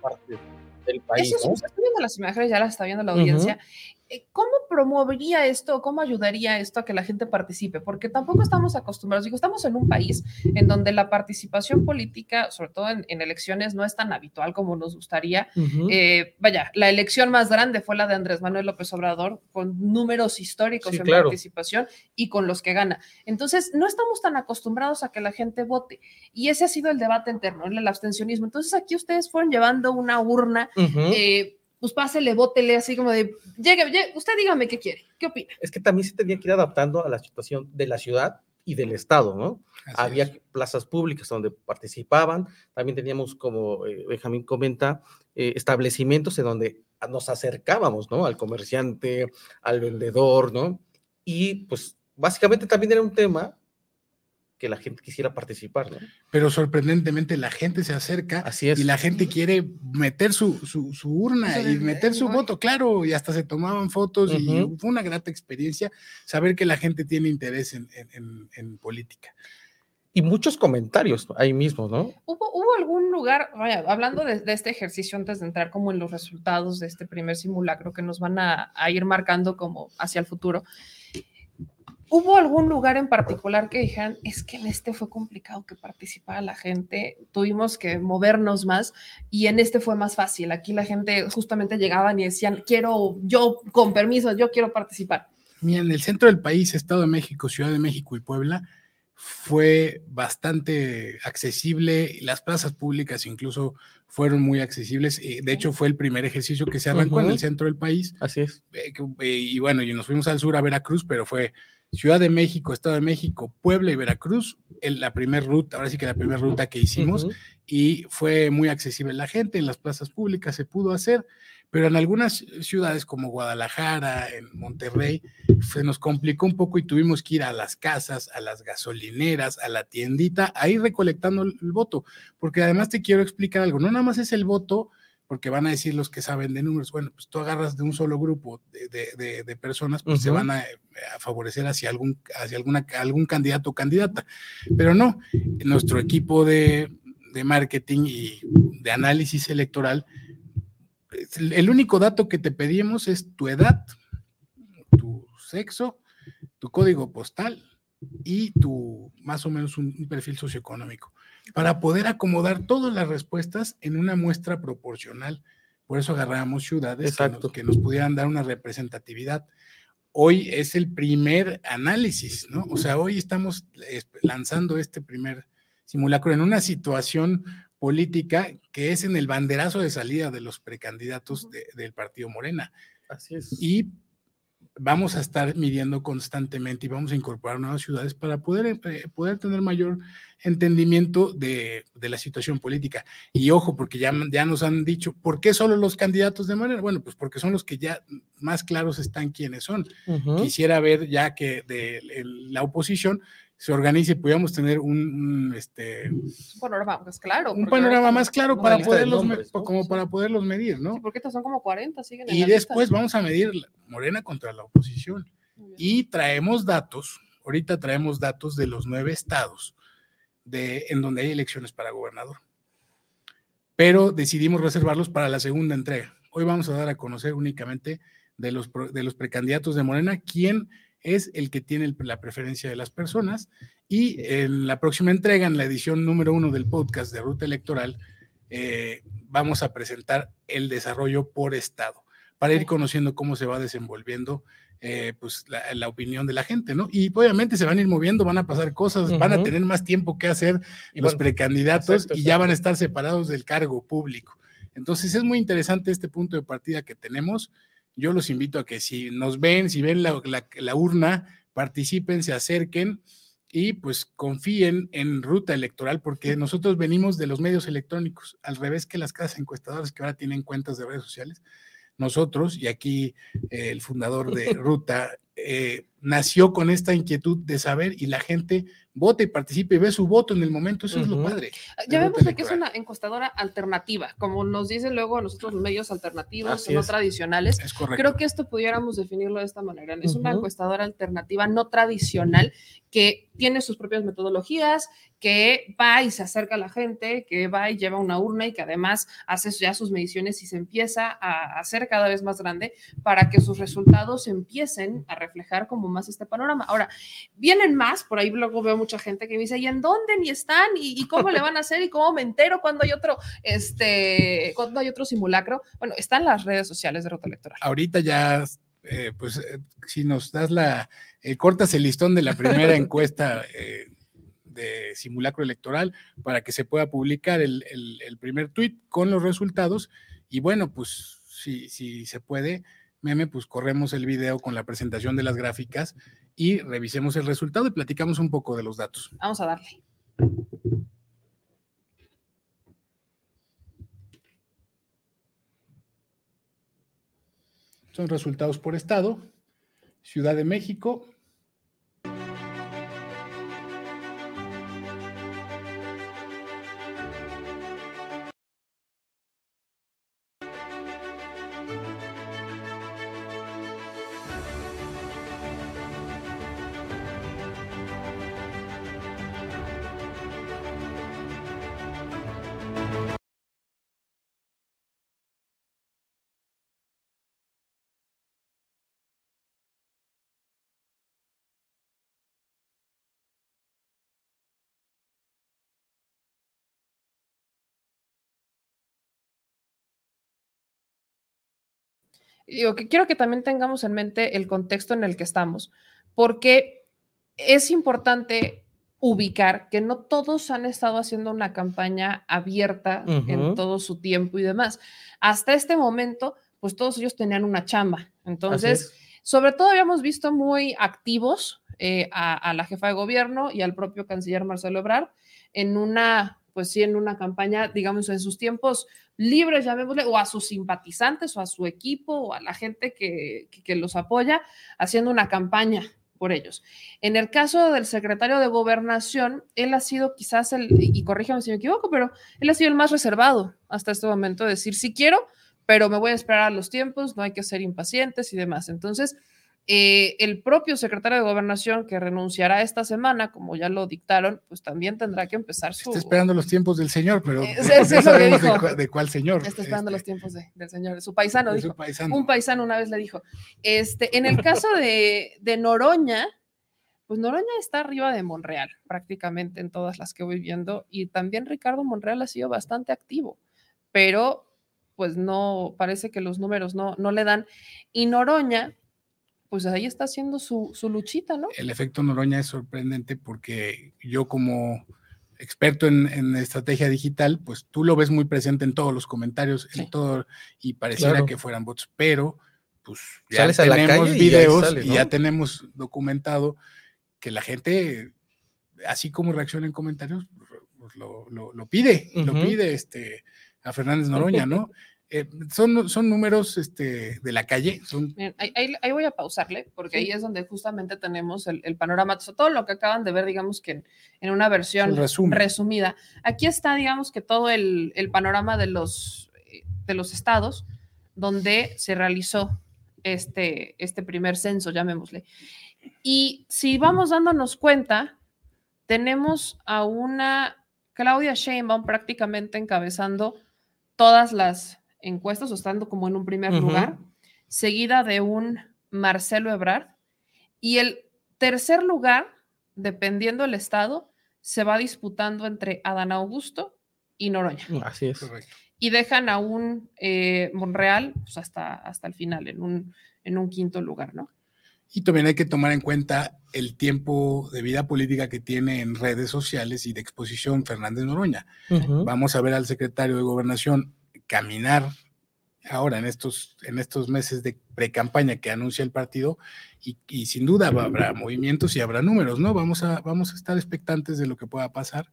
Parte del país. Eso, Estoy viendo las imágenes, ya las está viendo la audiencia, eh, ¿Cómo promovería esto, cómo ayudaría esto a que la gente participe? Porque tampoco estamos acostumbrados, digo, estamos en un país en donde la participación política, sobre todo en, elecciones, no es tan habitual como nos gustaría. Eh, vaya, la elección más grande fue la de Andrés Manuel López Obrador, con números históricos en participación y con los que gana. Entonces, no estamos tan acostumbrados a que la gente vote. Y ese ha sido el debate interno, el abstencionismo. Entonces, aquí ustedes fueron llevando una urna pues pásele, bótele, así como de, llegue, usted dígame qué quiere, qué opina. Es que también se tenía que ir adaptando a la situación de la ciudad y del Estado, ¿no? Había plazas públicas donde participaban, también teníamos, como eh, Benjamín comenta, eh, establecimientos en donde nos acercábamos, ¿no? Al comerciante, al vendedor, ¿no? Y pues básicamente también era un tema que la gente quisiera participar, ¿no? Pero sorprendentemente la gente se acerca Así es. y la gente quiere meter su, su, urna y meter su voto, claro, y hasta se tomaban fotos y fue una grata experiencia saber que la gente tiene interés en, en, política. Y muchos comentarios ahí mismo, ¿no? ¿Hubo, hubo algún lugar, vaya, hablando de, este ejercicio antes de entrar como en los resultados de este primer simulacro que nos van a, a ir marcando como hacia el futuro, ¿Hubo algún lugar en particular que dijeran, es que en este fue complicado que participara la gente, tuvimos que movernos más y en este fue más fácil? Aquí la gente justamente llegaban y decían, quiero, yo con permiso, yo quiero participar. Mira, en el centro del país, Estado de México, Ciudad de México y Puebla, fue bastante accesible, las plazas públicas incluso fueron muy accesibles, eh, de hecho fue el primer ejercicio que se arrancó en el centro del país. Así es. Eh, eh, y bueno, y nos fuimos al sur a Veracruz, pero fue Ciudad de México, Estado de México, Puebla y Veracruz, en la primera ruta, ahora sí que la primera ruta que hicimos, y fue muy accesible la gente, en las plazas públicas se pudo hacer, pero en algunas ciudades como Guadalajara, en Monterrey, se nos complicó un poco y tuvimos que ir a las casas, a las gasolineras, a la tiendita, ahí recolectando el voto, porque además te quiero explicar algo, no nada más es el voto porque van a decir los que saben de números, bueno, pues tú agarras de un solo grupo de, personas, pues se van a, favorecer hacia algún, hacia alguna, algún candidato o candidata. Pero no, nuestro equipo de, marketing y de análisis electoral, el único dato que te pedimos es tu edad, tu sexo, tu código postal y tu más o menos un perfil socioeconómico para poder acomodar todas las respuestas en una muestra proporcional. Por eso agarramos ciudades que nos, pudieran dar una representatividad. Hoy es el primer análisis, ¿no? O sea, hoy estamos lanzando este primer simulacro en una situación política que es en el banderazo de salida de los precandidatos del partido Morena. Así es. Y vamos a estar midiendo constantemente y vamos a incorporar nuevas ciudades para poder, eh, poder tener mayor entendimiento de, de, la situación política. Y ojo, porque ya, ya nos han dicho, ¿por qué solo los candidatos de manera? Bueno, pues porque son los que ya más claros están quiénes son. Quisiera ver ya que de, la oposición se organice y tener un, este un panorama más claro un panorama más claro para poderlos como para poderlos medir no sí, porque estos son como 40 siguen y después vamos a medir Morena contra la oposición. Y traemos datos ahorita traemos datos de los nueve estados de en donde hay elecciones para gobernador. Pero decidimos reservarlos para la segunda entrega. Hoy vamos a dar a conocer únicamente de los de los precandidatos de Morena quién es el que tiene la preferencia de las personas. Y en la próxima entrega, en la edición número uno del podcast de Ruta Electoral, eh, vamos a presentar el desarrollo por estado para ir conociendo cómo se va desenvolviendo eh, pues la, opinión de la gente, ¿no? Y obviamente se van a ir moviendo, van a pasar cosas, van a tener más tiempo que hacer los precandidatos y ya van a estar separados del cargo público. Entonces es muy interesante este punto de partida que tenemos. Yo los invito a que si nos ven, si ven la, la urna, participen, se acerquen y pues confíen en ruta electoral porque nosotros venimos de los medios electrónicos, al revés que las casas encuestadoras que ahora tienen cuentas de redes sociales. Nosotros, y aquí eh, el fundador de Ruta eh, nació con esta inquietud de saber y la gente vota y participe y ve su voto en el momento, eso es lo padre. Ah, ya vemos que es una encuestadora alternativa, como nos dicen luego nosotros medios alternativos, no tradicionales. Creo que esto pudiéramos definirlo de esta manera. Es una encuestadora alternativa no tradicional que tiene sus propias metodologías, que va y se acerca a la gente, que va y lleva una urna y que además hace ya sus mediciones y se empieza a hacer cada vez más grande para que sus resultados empiecen a reflejar como más este panorama. Ahora, vienen más, por ahí luego veo mucha gente que me dice, ¿y en dónde ni están? ¿Y, cómo le van a hacer? ¿Y cómo me entero cuando hay otro, este, cuando hay otro simulacro? Bueno, están las redes sociales de Ruta Electoral. Ahorita ya, eh, pues, eh, si nos das la, eh, cortas el listón de la primera encuesta de simulacro electoral para que se pueda publicar el, primer tweet con los resultados. Y bueno, pues, si, si se puede, meme, pues corremos el video con la presentación de las gráficas y revisemos el resultado y platicamos un poco de los datos. Vamos a darle. Son resultados por estado. Ciudad de México, digo, que quiero que también tengamos en mente el contexto en el que estamos, porque es importante ubicar que no todos han estado haciendo una campaña abierta en todo su tiempo y demás. Hasta este momento, pues todos ellos tenían una chamba. Entonces, sobre todo habíamos visto muy activos eh, a, a, la jefa de gobierno y al propio canciller Marcelo Ebrard en una, pues sí, en una campaña, digamos, en sus tiempos libres, llamémosle, o a sus simpatizantes o a su equipo o a la gente que, los apoya haciendo una campaña por ellos. En el caso del secretario de gobernación, él ha sido quizás el, y corríjame si me equivoco, pero él ha sido el más reservado hasta este momento, de decir, sí quiero, pero me voy a esperar a los tiempos, no hay que ser impacientes y demás. Entonces, eh, el propio secretario de Gobernación que renunciará esta semana, como ya lo dictaron, pues también tendrá que empezar su... Está esperando los tiempos del señor, pero no sabemos de, cuál señor. Está esperando los este, tiempos del señor, su paisano, dijo. Un paisano una vez le dijo. Este, en el caso de, de Noroña, pues Noroña está arriba de Monreal, prácticamente en todas las que voy viendo, y también Ricardo Monreal ha sido bastante activo, pero pues no, parece que los números no, no le dan. Y Noroña, pues ahí está haciendo su, luchita, ¿no? El efecto Noroña es sorprendente porque yo como experto en, estrategia digital, pues tú lo ves muy presente en todos los comentarios, en todo, y pareciera que fueran bots, pero pues ya tenemos videos y, ya tenemos documentado que la gente, así como reacciona en comentarios, pues lo, pide, lo pide este, a Fernández Noroña, ¿no? Eh, son, son números este, de la calle. Son... ahí, voy a pausarle, porque ahí es donde justamente tenemos el, panorama, todo lo que acaban de ver, digamos que en, una versión resumida. Aquí está, digamos que todo el, panorama de los, de los estados donde se realizó este, este primer censo, llamémosle. Y si vamos dándonos cuenta, tenemos a una Claudia Sheinbaum prácticamente encabezando todas las encuestas o estando como en un primer lugar, seguida de un Marcelo Ebrard. Y el tercer lugar, dependiendo del estado, se va disputando entre Adán Augusto y Noroña. Así es. Y dejan a un eh, Monreal pues, hasta, hasta el final, en un, en un quinto lugar, ¿no? Y también hay que tomar en cuenta el tiempo de vida política que tiene en redes sociales y de exposición Fernández Noroña. Vamos a ver al secretario de Gobernación caminar ahora en estos, en estos meses de pre-campaña que anuncia el partido y, sin duda habrá movimientos y habrá números, ¿no? Vamos a, vamos a estar expectantes de lo que pueda pasar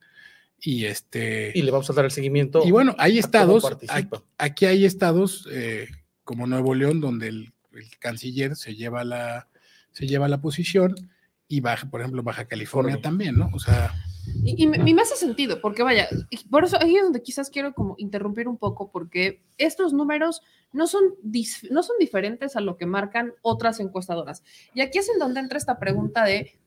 y este... Y le vamos a dar el seguimiento. Y bueno, hay estados, aquí, hay estados eh, como Nuevo León donde el, canciller se lleva la, se lleva la posición y baja, por ejemplo, Baja California también, ¿no? O sea... Y, me, hace sentido, porque vaya, por eso ahí es donde quizás quiero como interrumpir un poco, porque estos números no son, no son diferentes a lo que marcan otras encuestadoras. Y aquí es en donde entra esta pregunta de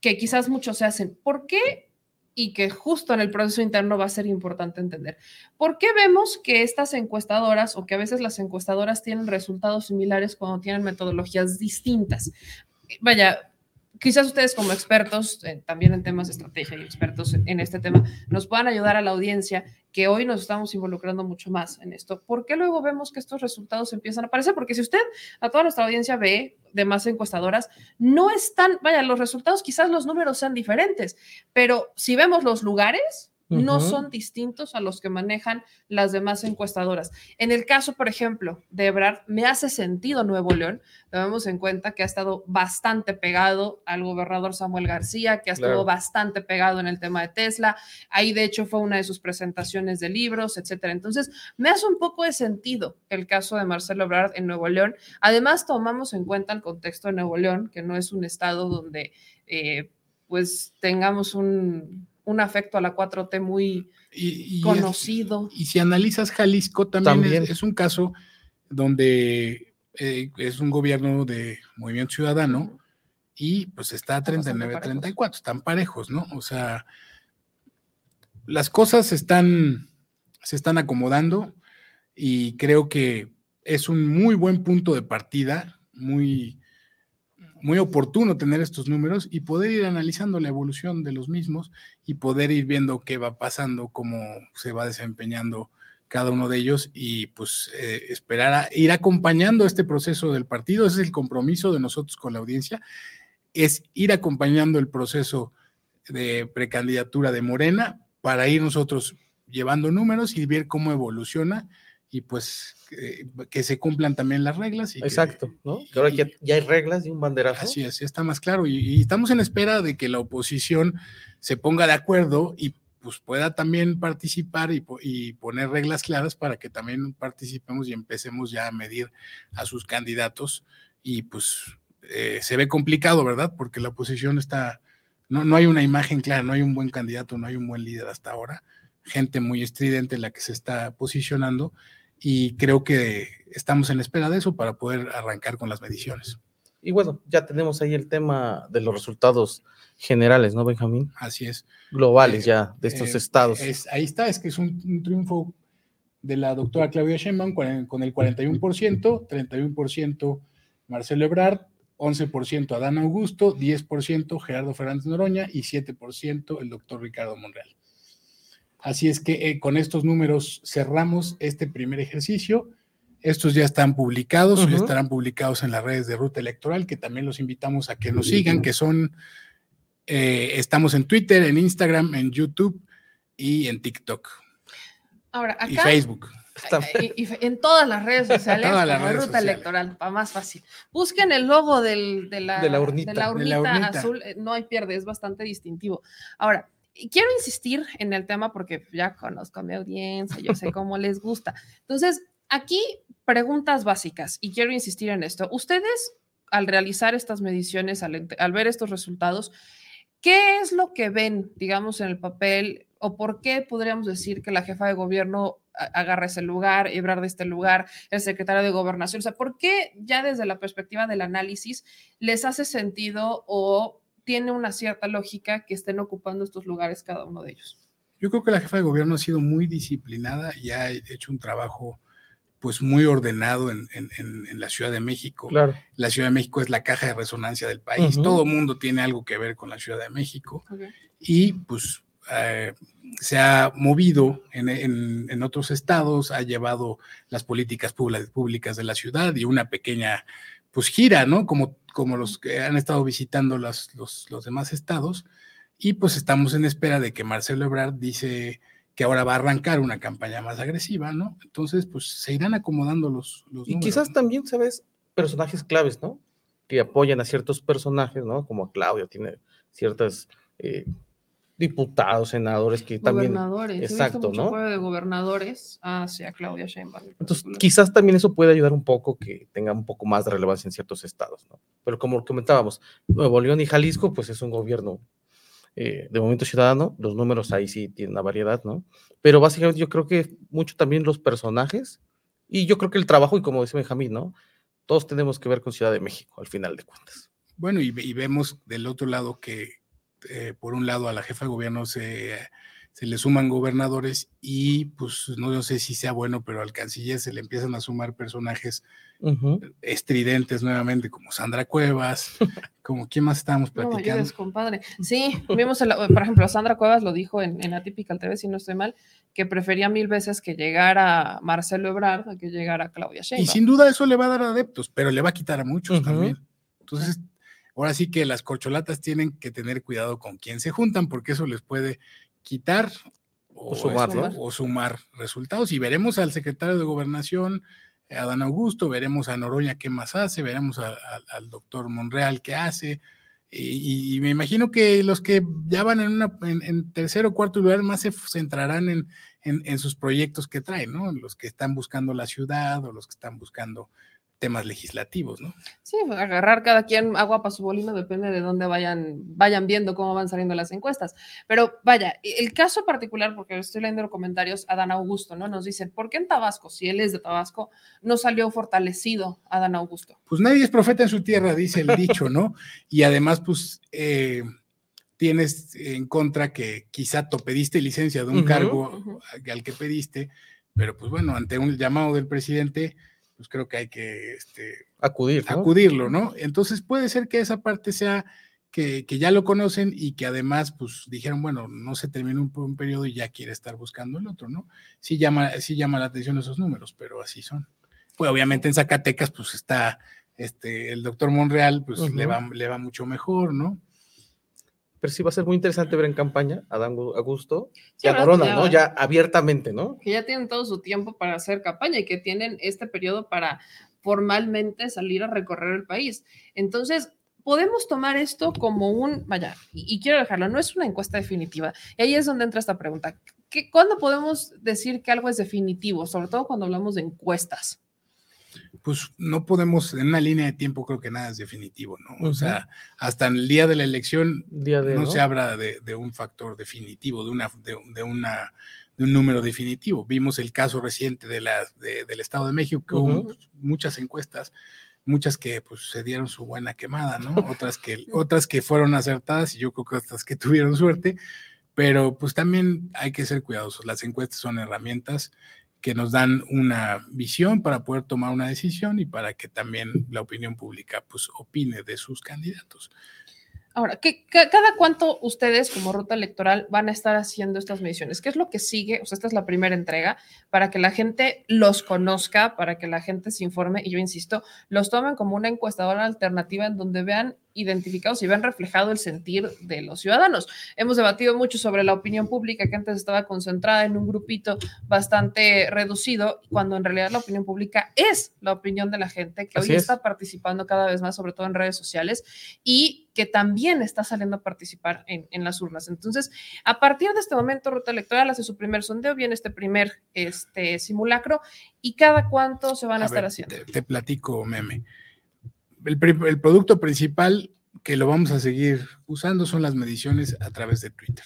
que quizás muchos se hacen, ¿por qué? Y que justo en el proceso interno va a ser importante entender. ¿Por qué vemos que estas encuestadoras o que a veces las encuestadoras tienen resultados similares cuando tienen metodologías distintas? Vaya, quizás ustedes como expertos, eh, también en temas de estrategia y expertos en este tema, nos puedan ayudar a la audiencia que hoy nos estamos involucrando mucho más en esto. ¿Por qué luego vemos que estos resultados empiezan a aparecer? Porque si usted a toda nuestra audiencia ve de más encuestadoras, no están, vaya, los resultados, quizás los números sean diferentes, pero si vemos los lugares, no son distintos a los que manejan las demás encuestadoras. En el caso, por ejemplo, de Ebrard, me hace sentido Nuevo León. Tomemos en cuenta que ha estado bastante pegado al gobernador Samuel García, que ha estado bastante pegado en el tema de Tesla. Ahí, de hecho, fue una de sus presentaciones de libros, etcétera. Entonces, me hace un poco de sentido el caso de Marcelo Ebrard en Nuevo León. Además, tomamos en cuenta el contexto de Nuevo León, que no es un estado donde, eh, pues, tengamos un un afecto a la 4T muy conocido. y si analizas Jalisco, también, Es, un caso donde eh, es un gobierno de movimiento ciudadano y pues está 39-34, están parejos, ¿no? O sea, las cosas están, se están acomodando y creo que es un muy buen punto de partida, muy, muy oportuno tener estos números y poder ir analizando la evolución de los mismos y poder ir viendo qué va pasando, cómo se va desempeñando cada uno de ellos y pues eh, esperar a ir acompañando este proceso del partido. Ese es el compromiso de nosotros con la audiencia, es ir acompañando el proceso de precandidatura de Morena para ir nosotros llevando números y ver cómo evoluciona y pues que se cumplan también las reglas. Y Exacto, ¿no? Que ahora ya, hay reglas y un banderazo. Así es, está más claro. Y, estamos en espera de que la oposición se ponga de acuerdo y pues pueda también participar y, poner reglas claras para que también participemos y empecemos ya a medir a sus candidatos. Y pues eh, se ve complicado, ¿verdad? Porque la oposición está, no, no hay una imagen clara, no hay un buen candidato, no hay un buen líder hasta ahora. Gente muy estridente la que se está posicionando y creo que estamos en espera de eso para poder arrancar con las mediciones. Y bueno, ya tenemos ahí el tema de los resultados generales, ¿no, Benjamín? Así es. Globales eh, ya de estos eh, estados. ahí está, es que es un, triunfo de la doctora Claudia Sheinbaum con, el 41%, 31% Marcelo Ebrard, 11% Adán Augusto, 10% Gerardo Fernández Noroña y 7% el doctor Ricardo Monreal. Así es que eh, con estos números cerramos este primer ejercicio. Estos ya están publicados, ya estarán publicados en las redes de Ruta Electoral, que también los invitamos a que nos sigan, que son, eh, estamos en Twitter, en Instagram, en YouTube y en TikTok. Ahora, y Facebook. Y, en todas las redes sociales, como Ruta Electoral, para más fácil. Busquen el logo de, la, de, la, urnita, azul, eh, no hay pierde, es bastante distintivo. Ahora, quiero insistir en el tema porque ya conozco a mi audiencia, yo sé cómo les gusta. Entonces, aquí preguntas básicas y quiero insistir en esto. Ustedes, al realizar estas mediciones, al, ver estos resultados, ¿qué es lo que ven, digamos, en el papel o por qué podríamos decir que la jefa de gobierno agarra ese lugar, Ebrar de este lugar, el secretario de gobernación? O sea, ¿por qué ya desde la perspectiva del análisis les hace sentido o tiene una cierta lógica que estén ocupando estos lugares cada uno de ellos. Yo creo que la jefa de gobierno ha sido muy disciplinada y ha hecho un trabajo pues muy ordenado en, la Ciudad de México. Claro. La Ciudad de México es la caja de resonancia del país. Todo mundo tiene algo que ver con la Ciudad de México. Y pues eh, se ha movido en, otros estados, ha llevado las políticas públicas de la ciudad y una pequeña pues gira, ¿no? Como, como los que han estado visitando los, los, demás estados. Y pues estamos en espera de que Marcelo Ebrard dice que ahora va a arrancar una campaña más agresiva, ¿no? Entonces, pues se irán acomodando los, los Y quizás también, ¿sabes? Personajes claves, ¿no? Que apoyan a ciertos personajes, ¿no? Como Claudio tiene ciertas eh, diputados, senadores que también. Gobernadores. Exacto, ¿no? de gobernadores hacia Claudia Sheinbaum. Entonces, quizás también eso puede ayudar un poco que tenga un poco más de relevancia en ciertos estados, ¿no? Pero como comentábamos, Nuevo León y Jalisco, pues es un gobierno eh, de Movimiento Ciudadano, los números ahí sí tienen una variedad, ¿no? Pero básicamente yo creo que mucho también los personajes y yo creo que el trabajo, y como decía Benjamín, ¿no? Todos tenemos que ver con Ciudad de México, al final de cuentas. Bueno, y vemos del otro lado que eh, por un lado a la jefa de gobierno se, se, le suman gobernadores y pues no sé si sea bueno, pero al canciller se le empiezan a sumar personajes estridentes nuevamente, como Sandra Cuevas, como quién más estábamos platicando. No, compadre. Sí, vimos, por ejemplo, Sandra Cuevas lo dijo en, en Atypical TV, si no estoy mal, que prefería mil veces que llegara Marcelo Ebrard a que llegara Claudia Sheinbaum. Y sin duda eso le va a dar adeptos, pero le va a quitar a muchos también. Entonces, Ahora sí que las corcholatas tienen que tener cuidado con quién se juntan, porque eso les puede quitar o, sumar, resultados. Y veremos al secretario de Gobernación, Adán Augusto, veremos a Noroña qué más hace, veremos al doctor Monreal qué hace. Y, me imagino que los que ya van en, una, en, tercer o cuarto lugar más se centrarán en, en, sus proyectos que traen, ¿no? Los que están buscando la ciudad o los que están buscando temas legislativos, ¿no? Sí, agarrar cada quien agua para su bolino depende de dónde vayan, vayan viendo cómo van saliendo las encuestas. Pero vaya, el caso particular, porque estoy leyendo los comentarios, Adán Augusto, ¿no? Nos dicen, ¿por qué en Tabasco, si él es de Tabasco, no salió fortalecido Adán Augusto? Pues nadie es profeta en su tierra, dice el dicho, ¿no? Y además, pues... Eh, tienes en contra que quizá te pediste licencia de un cargo al que pediste, pero pues bueno, ante un llamado del presidente, pues creo que hay que este, acudir, acudirlo, ¿no? Entonces puede ser que esa parte sea que, ya lo conocen y que además, pues dijeron, bueno, no se terminó un, periodo y ya quiere estar buscando el otro, ¿no? Sí llama, sí llama la atención esos números, pero así son. Pues obviamente en Zacatecas, pues está este, el doctor Monreal, pues le, va, le va mucho mejor, ¿no? Pero sí va a ser muy interesante ver en campaña a Dan Augusto y a Corona, ¿no? Ya abiertamente, ¿no? Que ya tienen todo su tiempo para hacer campaña y que tienen este periodo para formalmente salir a recorrer el país. Entonces, podemos tomar esto como un, vaya, y, quiero dejarlo, no es una encuesta definitiva. Y ahí es donde entra esta pregunta. ¿Qué, ¿Cuándo podemos decir que algo es definitivo? Sobre todo cuando hablamos de encuestas pues no podemos, en una línea de tiempo creo que nada es definitivo, ¿no? O sea, hasta el día de la elección no, se habla de, un factor definitivo, de, una, de, una, de un número definitivo. Vimos el caso reciente de la, del Estado de México, que hubo muchas encuestas, muchas que pues se dieron su buena quemada, ¿no? Otras que, otras que fueron acertadas y yo creo que otras que tuvieron suerte, pero pues también hay que ser cuidadosos. Las encuestas son herramientas que nos dan una visión para poder tomar una decisión y para que también la opinión pública pues opine de sus candidatos. Ahora, ¿qué, ¿cada cuánto ustedes como ruta electoral van a estar haciendo estas mediciones? ¿Qué es lo que sigue? O sea, esta es la primera entrega para que la gente los conozca, para que la gente se informe y yo insisto, los tomen como una encuestadora alternativa en donde vean identificados y ven reflejado el sentir de los ciudadanos. Hemos debatido mucho sobre la opinión pública que antes estaba concentrada en un grupito bastante reducido, cuando en realidad la opinión pública es la opinión de la gente que hoy está participando cada vez más, sobre todo en redes sociales, y que también está saliendo a participar en, las urnas. Entonces, a partir de este momento, Ruta Electoral hace su primer sondeo, viene este primer este, simulacro, y cada cuánto se van a, estar haciendo. Te, te platico, meme el, producto principal que lo vamos a seguir usando son las mediciones a través de Twitter.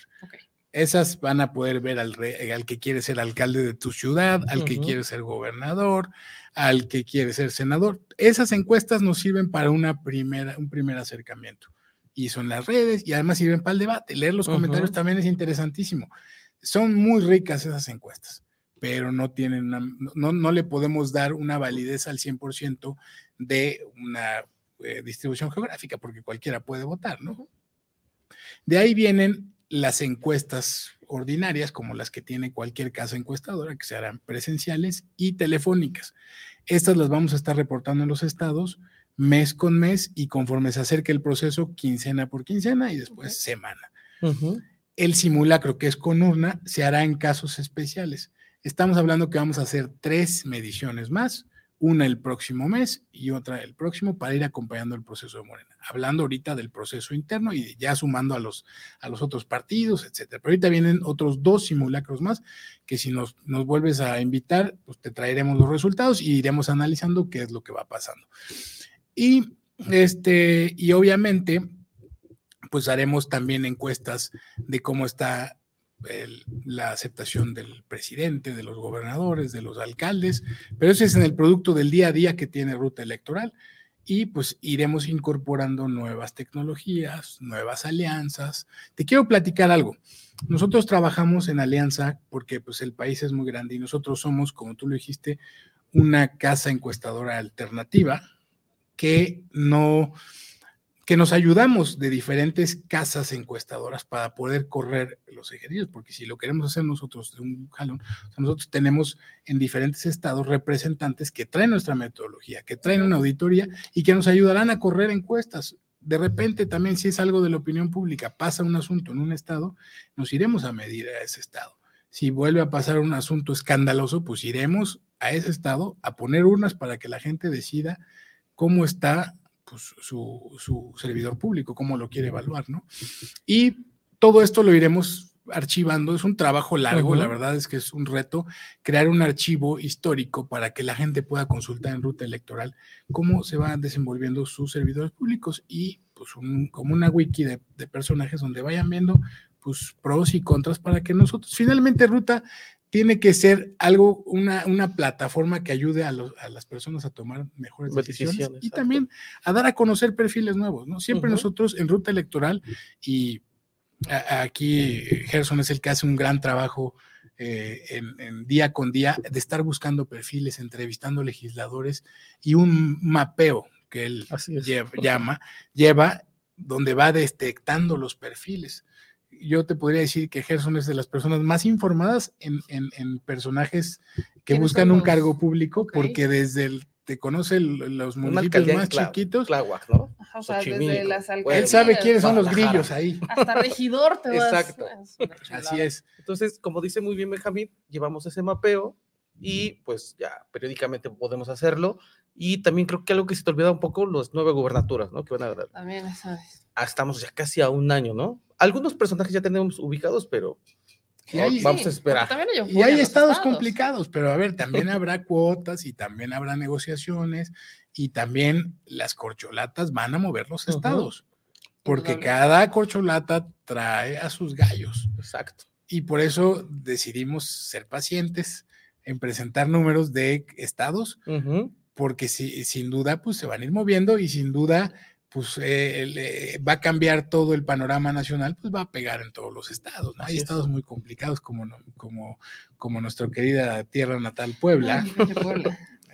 Esas van a poder ver al, al, que quiere ser alcalde de tu ciudad, al que quiere ser gobernador, al que quiere ser senador. Esas encuestas nos sirven para una primera, un primer acercamiento. Y son las redes y además sirven para el debate. Leer los comentarios también es interesantísimo. Son muy ricas esas encuestas, pero no tienen no, no le podemos dar una validez al 100% de una eh, distribución geográfica, porque cualquiera puede votar, ¿no? De ahí vienen las encuestas ordinarias, como las que tiene cualquier casa encuestadora, que se harán presenciales y telefónicas. Estas las vamos a estar reportando en los estados mes con mes y conforme se acerque el proceso, quincena por quincena y después semana. El simulacro, que es con urna, se hará en casos especiales. Estamos hablando que vamos a hacer tres mediciones más una el próximo mes y otra el próximo para ir acompañando el proceso de Morena. Hablando ahorita del proceso interno y ya sumando a los, a los otros partidos, etcétera. Pero ahorita vienen otros dos simulacros más que si nos, nos vuelves a invitar, pues te traeremos los resultados y iremos analizando qué es lo que va pasando. Y, este, y obviamente, pues haremos también encuestas de cómo está la aceptación del presidente, de los gobernadores, de los alcaldes, pero ese es en el producto del día a día que tiene ruta electoral y pues iremos incorporando nuevas tecnologías, nuevas alianzas. Te quiero platicar algo. Nosotros trabajamos en alianza porque pues el país es muy grande y nosotros somos, como tú lo dijiste, una casa encuestadora alternativa que no que nos ayudamos de diferentes casas encuestadoras para poder correr los ejercicios, porque si lo queremos hacer nosotros de un jalón, nosotros tenemos en diferentes estados representantes que traen nuestra metodología, que traen una auditoría y que nos ayudarán a correr encuestas. De repente también si es algo de la opinión pública, pasa un asunto en un estado, nos iremos a medir a ese estado. Si vuelve a pasar un asunto escandaloso, pues iremos a ese estado a poner urnas para que la gente decida cómo está pues, su, servidor público, cómo lo quiere evaluar, ¿no? Y todo esto lo iremos archivando, es un trabajo largo, la verdad es que es un reto crear un archivo histórico para que la gente pueda consultar en ruta electoral cómo se van desenvolviendo sus servidores públicos y pues como una wiki de, de, personajes donde vayan viendo pues pros y contras para que nosotros finalmente ruta tiene que ser algo, una, una plataforma que ayude a, las personas a tomar mejores decisiones, y también a dar a conocer perfiles nuevos, ¿no? Siempre nosotros en ruta electoral y aquí Gerson es el que hace un gran trabajo eh, en, día con día de estar buscando perfiles, entrevistando legisladores y un mapeo que él llama, lleva donde va detectando los perfiles yo te podría decir que Gerson es de las personas más informadas en, personajes que buscan un cargo público, porque desde el te conoce los municipios más chiquitos. ¿no? o sea, desde las Él sabe quiénes son los grillos ahí. Hasta regidor te vas. Exacto. Así es. Entonces, como dice muy bien Benjamín, llevamos ese mapeo y pues ya periódicamente podemos hacerlo. Y también creo que algo que se te olvida un poco, las nueve gubernaturas, ¿no? Que van a dar. También, sabes. Ah, estamos ya casi a un año, ¿no? Algunos personajes ya tenemos ubicados, pero vamos a esperar. Y hay estados, complicados, pero a ver, también habrá cuotas y también habrá negociaciones y también las corcholatas van a mover los estados, porque cada corcholata trae a sus gallos. Exacto. Y por eso decidimos ser pacientes en presentar números de estados, porque si, sin duda pues se van a ir moviendo y sin duda pues eh, va a cambiar todo el panorama nacional, pues va a pegar en todos los estados. Hay estados muy complicados como, como, como nuestra querida tierra natal Puebla.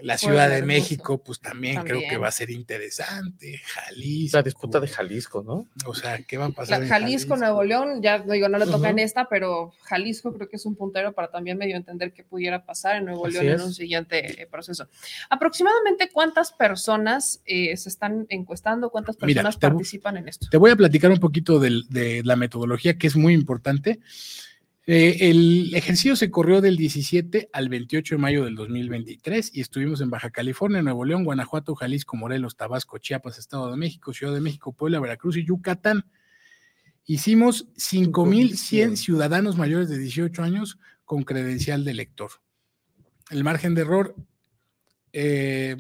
La Ciudad de México, pues también, creo que va a ser interesante. Jalisco. La disputa de Jalisco, ¿no? O sea, ¿qué va a pasar? Jalisco, Nuevo León, ya digo, no le toca en esta, pero Jalisco creo que es un puntero para también medio entender qué pudiera pasar en Nuevo León en un siguiente eh, proceso. Aproximadamente cuántas personas eh, se están encuestando, cuántas personas participan en esto. Te voy a platicar un poquito de la metodología que es muy importante. Eh, el ejercicio se corrió del 17 al 28 de mayo del 2023 y estuvimos en Baja California, Nuevo León, Guanajuato, Jalisco, Morelos, Tabasco, Chiapas, Estado de México, Ciudad de México, Puebla, Veracruz y Yucatán. Hicimos 5.100 ciudadanos mayores de 18 años con credencial de lector. El margen de error, eh,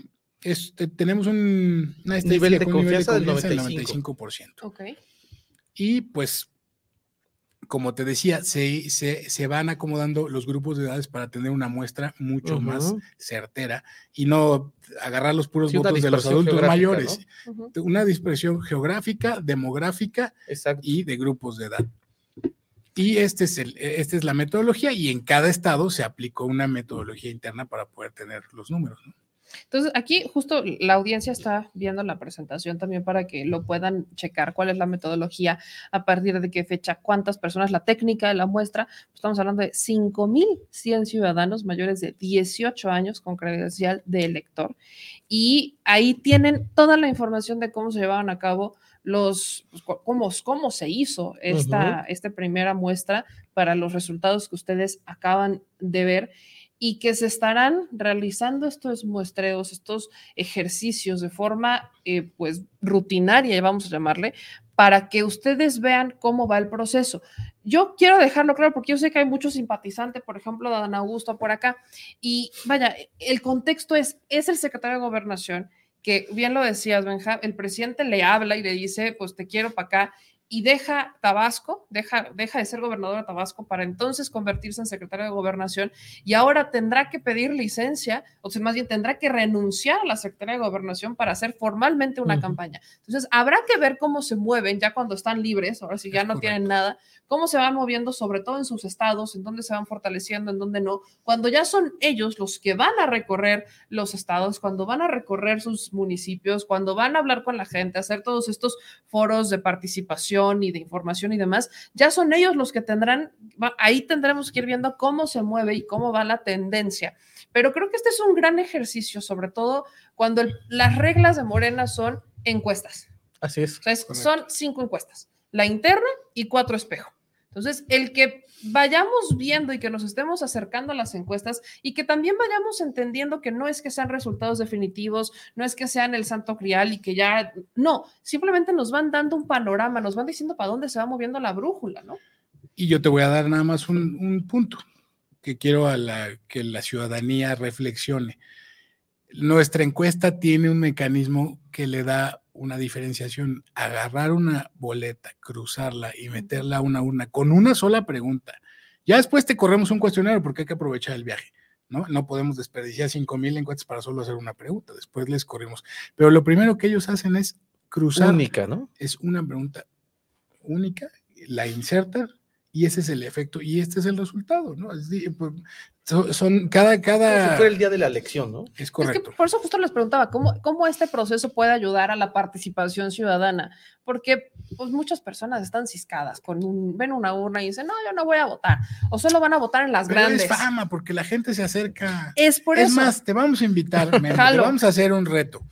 tenemos un nivel de, confianza, del 95%. Okay. Y pues como te decía, se, se, van acomodando los grupos de edades para tener una muestra mucho más certera y no agarrar los puros votos de los adultos mayores. Una dispersión geográfica, demográfica y de grupos de edad. Y este es el, esta es la metodología y en cada estado se aplicó una metodología interna para poder tener los números. Entonces, aquí justo la audiencia está viendo la presentación también para que lo puedan checar cuál es la metodología, a partir de qué fecha, cuántas personas, la técnica de la muestra. Estamos hablando de 5.100 ciudadanos mayores de 18 años con credencial de elector. Y ahí tienen toda la información de cómo se llevaban a cabo los, pues, cómo, cómo se hizo esta, esta primera muestra para los resultados que ustedes acaban de ver y que se estarán realizando estos muestreos, estos ejercicios de forma eh, pues rutinaria, vamos a llamarle, para que ustedes vean cómo va el proceso. Yo quiero dejarlo claro porque yo sé que hay muchos simpatizantes, por ejemplo, de Dan Augusto por acá, y vaya, el contexto es, es el secretario de gobernación, que bien lo decías, Benja, el presidente le habla y le dice, pues te quiero para acá, y deja Tabasco, deja, deja de ser gobernador de Tabasco para entonces convertirse en secretario de gobernación y ahora tendrá que pedir licencia, o sea, más bien tendrá que renunciar a la secretaría de gobernación para hacer formalmente una campaña. Entonces, habrá que ver cómo se mueven ya cuando están libres, ahora si ya no tienen nada, cómo se van moviendo, sobre todo en sus estados, en dónde se van fortaleciendo, en dónde no, cuando ya son ellos los que van a recorrer los estados, cuando van a recorrer sus municipios, cuando van a hablar con la gente, hacer todos estos foros de participación y de información y demás, ya son ellos los que tendrán, ahí tendremos que ir viendo cómo se mueve y cómo va la tendencia. Pero creo que este es un gran ejercicio, sobre todo cuando las reglas de Morena son encuestas. Así es. son cinco encuestas la interna y cuatro espejo. Entonces, el que vayamos viendo y que nos estemos acercando a las encuestas y que también vayamos entendiendo que no es que sean resultados definitivos, no es que sean el santo crial y que ya, no, simplemente nos van dando un panorama, nos van diciendo para dónde se va moviendo la brújula, ¿no? Y yo te voy a dar nada más un, punto que quiero a la, que la ciudadanía reflexione. Nuestra encuesta tiene un mecanismo que le da una diferenciación, agarrar una boleta, cruzarla y meterla a una con una sola pregunta. Ya después te corremos un cuestionario porque hay que aprovechar el viaje, ¿no? No podemos desperdiciar cinco mil encuestas para solo hacer una pregunta, después les corrimos. Pero lo primero que ellos hacen es cruzar. Única, ¿no? Es una pregunta única, la insertan y ese es el efecto y este es el resultado, ¿no? Pues, son, cada, cada... fue el día de la elección, ¿no? Es correcto. por eso justo les preguntaba, ¿cómo, ¿cómo este proceso puede ayudar a la participación ciudadana? Porque pues, muchas personas están ciscadas, con ven una urna y dicen, no, yo no voy a votar, o solo van a votar en las Pero grandes. Es fama, porque la gente se acerca. Es por eso. Es más, te vamos a invitar, te vamos a hacer un reto.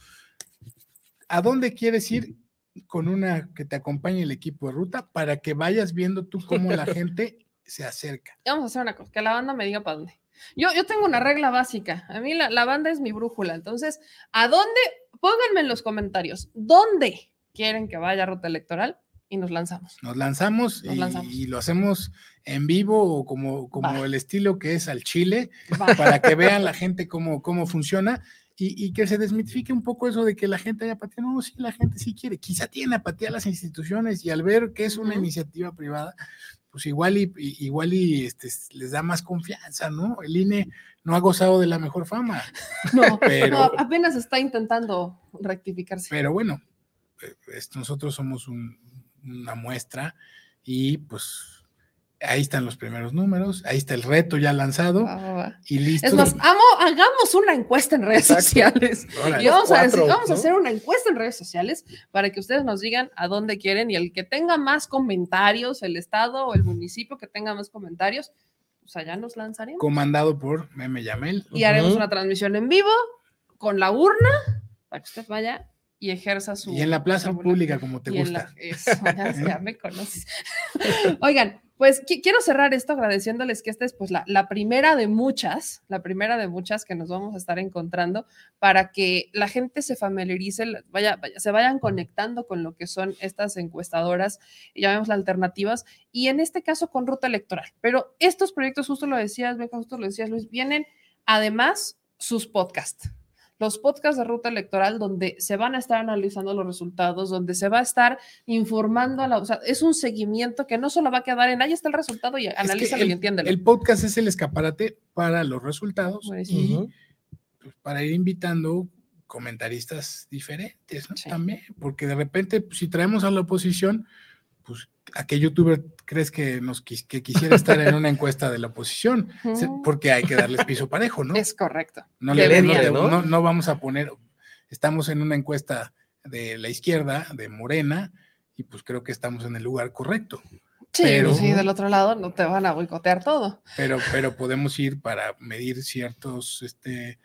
¿A dónde quieres ir con una que te acompañe el equipo de ruta para que vayas viendo tú cómo la gente se acerca. Vamos a hacer una cosa, que la banda me diga para dónde. Yo, yo tengo una regla básica. A mí la, la, banda es mi brújula. Entonces, ¿a dónde? Pónganme en los comentarios. ¿Dónde quieren que vaya ruta electoral? Y nos lanzamos. Nos lanzamos, y, lo hacemos en vivo o como, como el estilo que es al Chile, para que vean la gente cómo, cómo funciona y, que se desmitifique un poco eso de que la gente haya apatía. No, sí, la gente sí quiere. Quizá tiene apatía a las instituciones y al ver que es una iniciativa privada, pues igual y, igual y este, les da más confianza, ¿no? El INE no ha gozado de la mejor fama. No, pero, apenas está intentando rectificarse. Pero bueno, eh, nosotros somos una muestra y pues ahí están los primeros números, ahí está el reto ya lanzado y listo. Es más, amo, hagamos una encuesta en redes sociales. y vamos, a, vamos a hacer una encuesta en redes sociales para que ustedes nos digan a dónde quieren y el que tenga más comentarios, el estado o el municipio que tenga más comentarios, pues allá nos lanzaremos. Comandado por Meme Yamel. Y haremos una transmisión en vivo con la urna para que usted vaya y ejerza su... Y en la plaza pública, como te gusta. ya, me conoces. Oigan, pues quiero cerrar esto agradeciéndoles que esta es pues la, primera de muchas, la primera de muchas que nos vamos a estar encontrando para que la gente se familiarice, vaya, vaya, se vayan conectando con lo que son estas encuestadoras, llamemos las alternativas, y en este caso con ruta electoral. Pero estos proyectos, justo lo decías, Beca, justo lo decías, Luis, vienen además sus podcasts los podcasts de ruta electoral donde se van a estar analizando los resultados, donde se va a estar informando a la, o sea, es un seguimiento que no solo va a quedar en ahí está el resultado y analízalo y entiéndelo. El podcast es el escaparate para los resultados y pues, para ir invitando comentaristas diferentes también, porque de repente pues, si traemos a la oposición, pues ¿a qué youtuber crees que, nos, que quisiera estar en una encuesta de la oposición? Porque hay que darles piso parejo, ¿no? Es correcto. No, le, no, no, vamos a poner, estamos en una encuesta de la izquierda, de Morena, y pues creo que estamos en el lugar correcto. Sí, pero, sí, del otro lado no te van a boicotear todo. Pero, pero podemos ir para medir ciertos, este,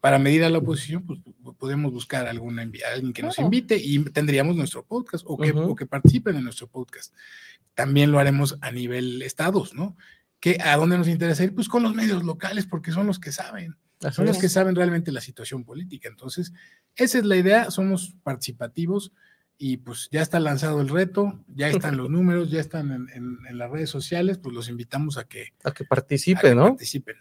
para medir a la oposición, pues podemos buscar alguna, alguien que nos invite y tendríamos nuestro podcast o que, o que participen en nuestro podcast. También lo haremos a nivel estados, ¿no? Que a dónde nos interesa ir, pues con los medios locales, porque son los que saben, son los que saben realmente la situación política. Entonces, esa es la idea, somos participativos y pues ya está lanzado el reto, ya están los números, ya están en, las redes sociales, pues los invitamos a que, a que participen, ¿no? Participen.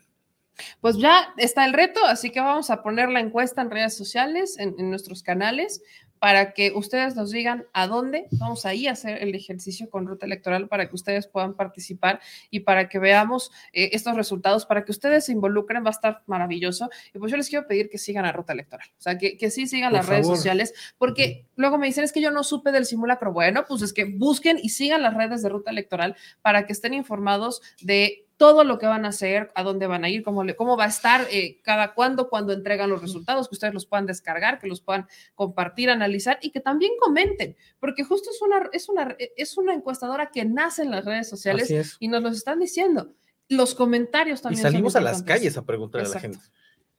Pues ya está el reto, así que vamos a poner la encuesta en redes sociales, en, nuestros canales, para que ustedes nos digan a dónde vamos a ir a hacer el ejercicio con ruta electoral para que ustedes puedan participar y para que veamos eh, estos resultados, para que ustedes se involucren, va a estar maravilloso. Y pues yo les quiero pedir que sigan a ruta electoral, o sea, que, que sí sigan las redes sociales, porque luego me dicen es que yo no supe del simulacro. Bueno, pues es que busquen y sigan las redes de ruta electoral para que estén informados de todo lo que van a hacer, a dónde van a ir, cómo, cómo va a estar, eh, cada cuándo, cuando entregan los resultados, que ustedes los puedan descargar, que los puedan compartir, analizar y que también comenten, porque justo es una, es una, es una encuestadora que nace en las redes sociales y nos lo están diciendo. Los comentarios también. Y salimos a las calles a preguntar a la gente.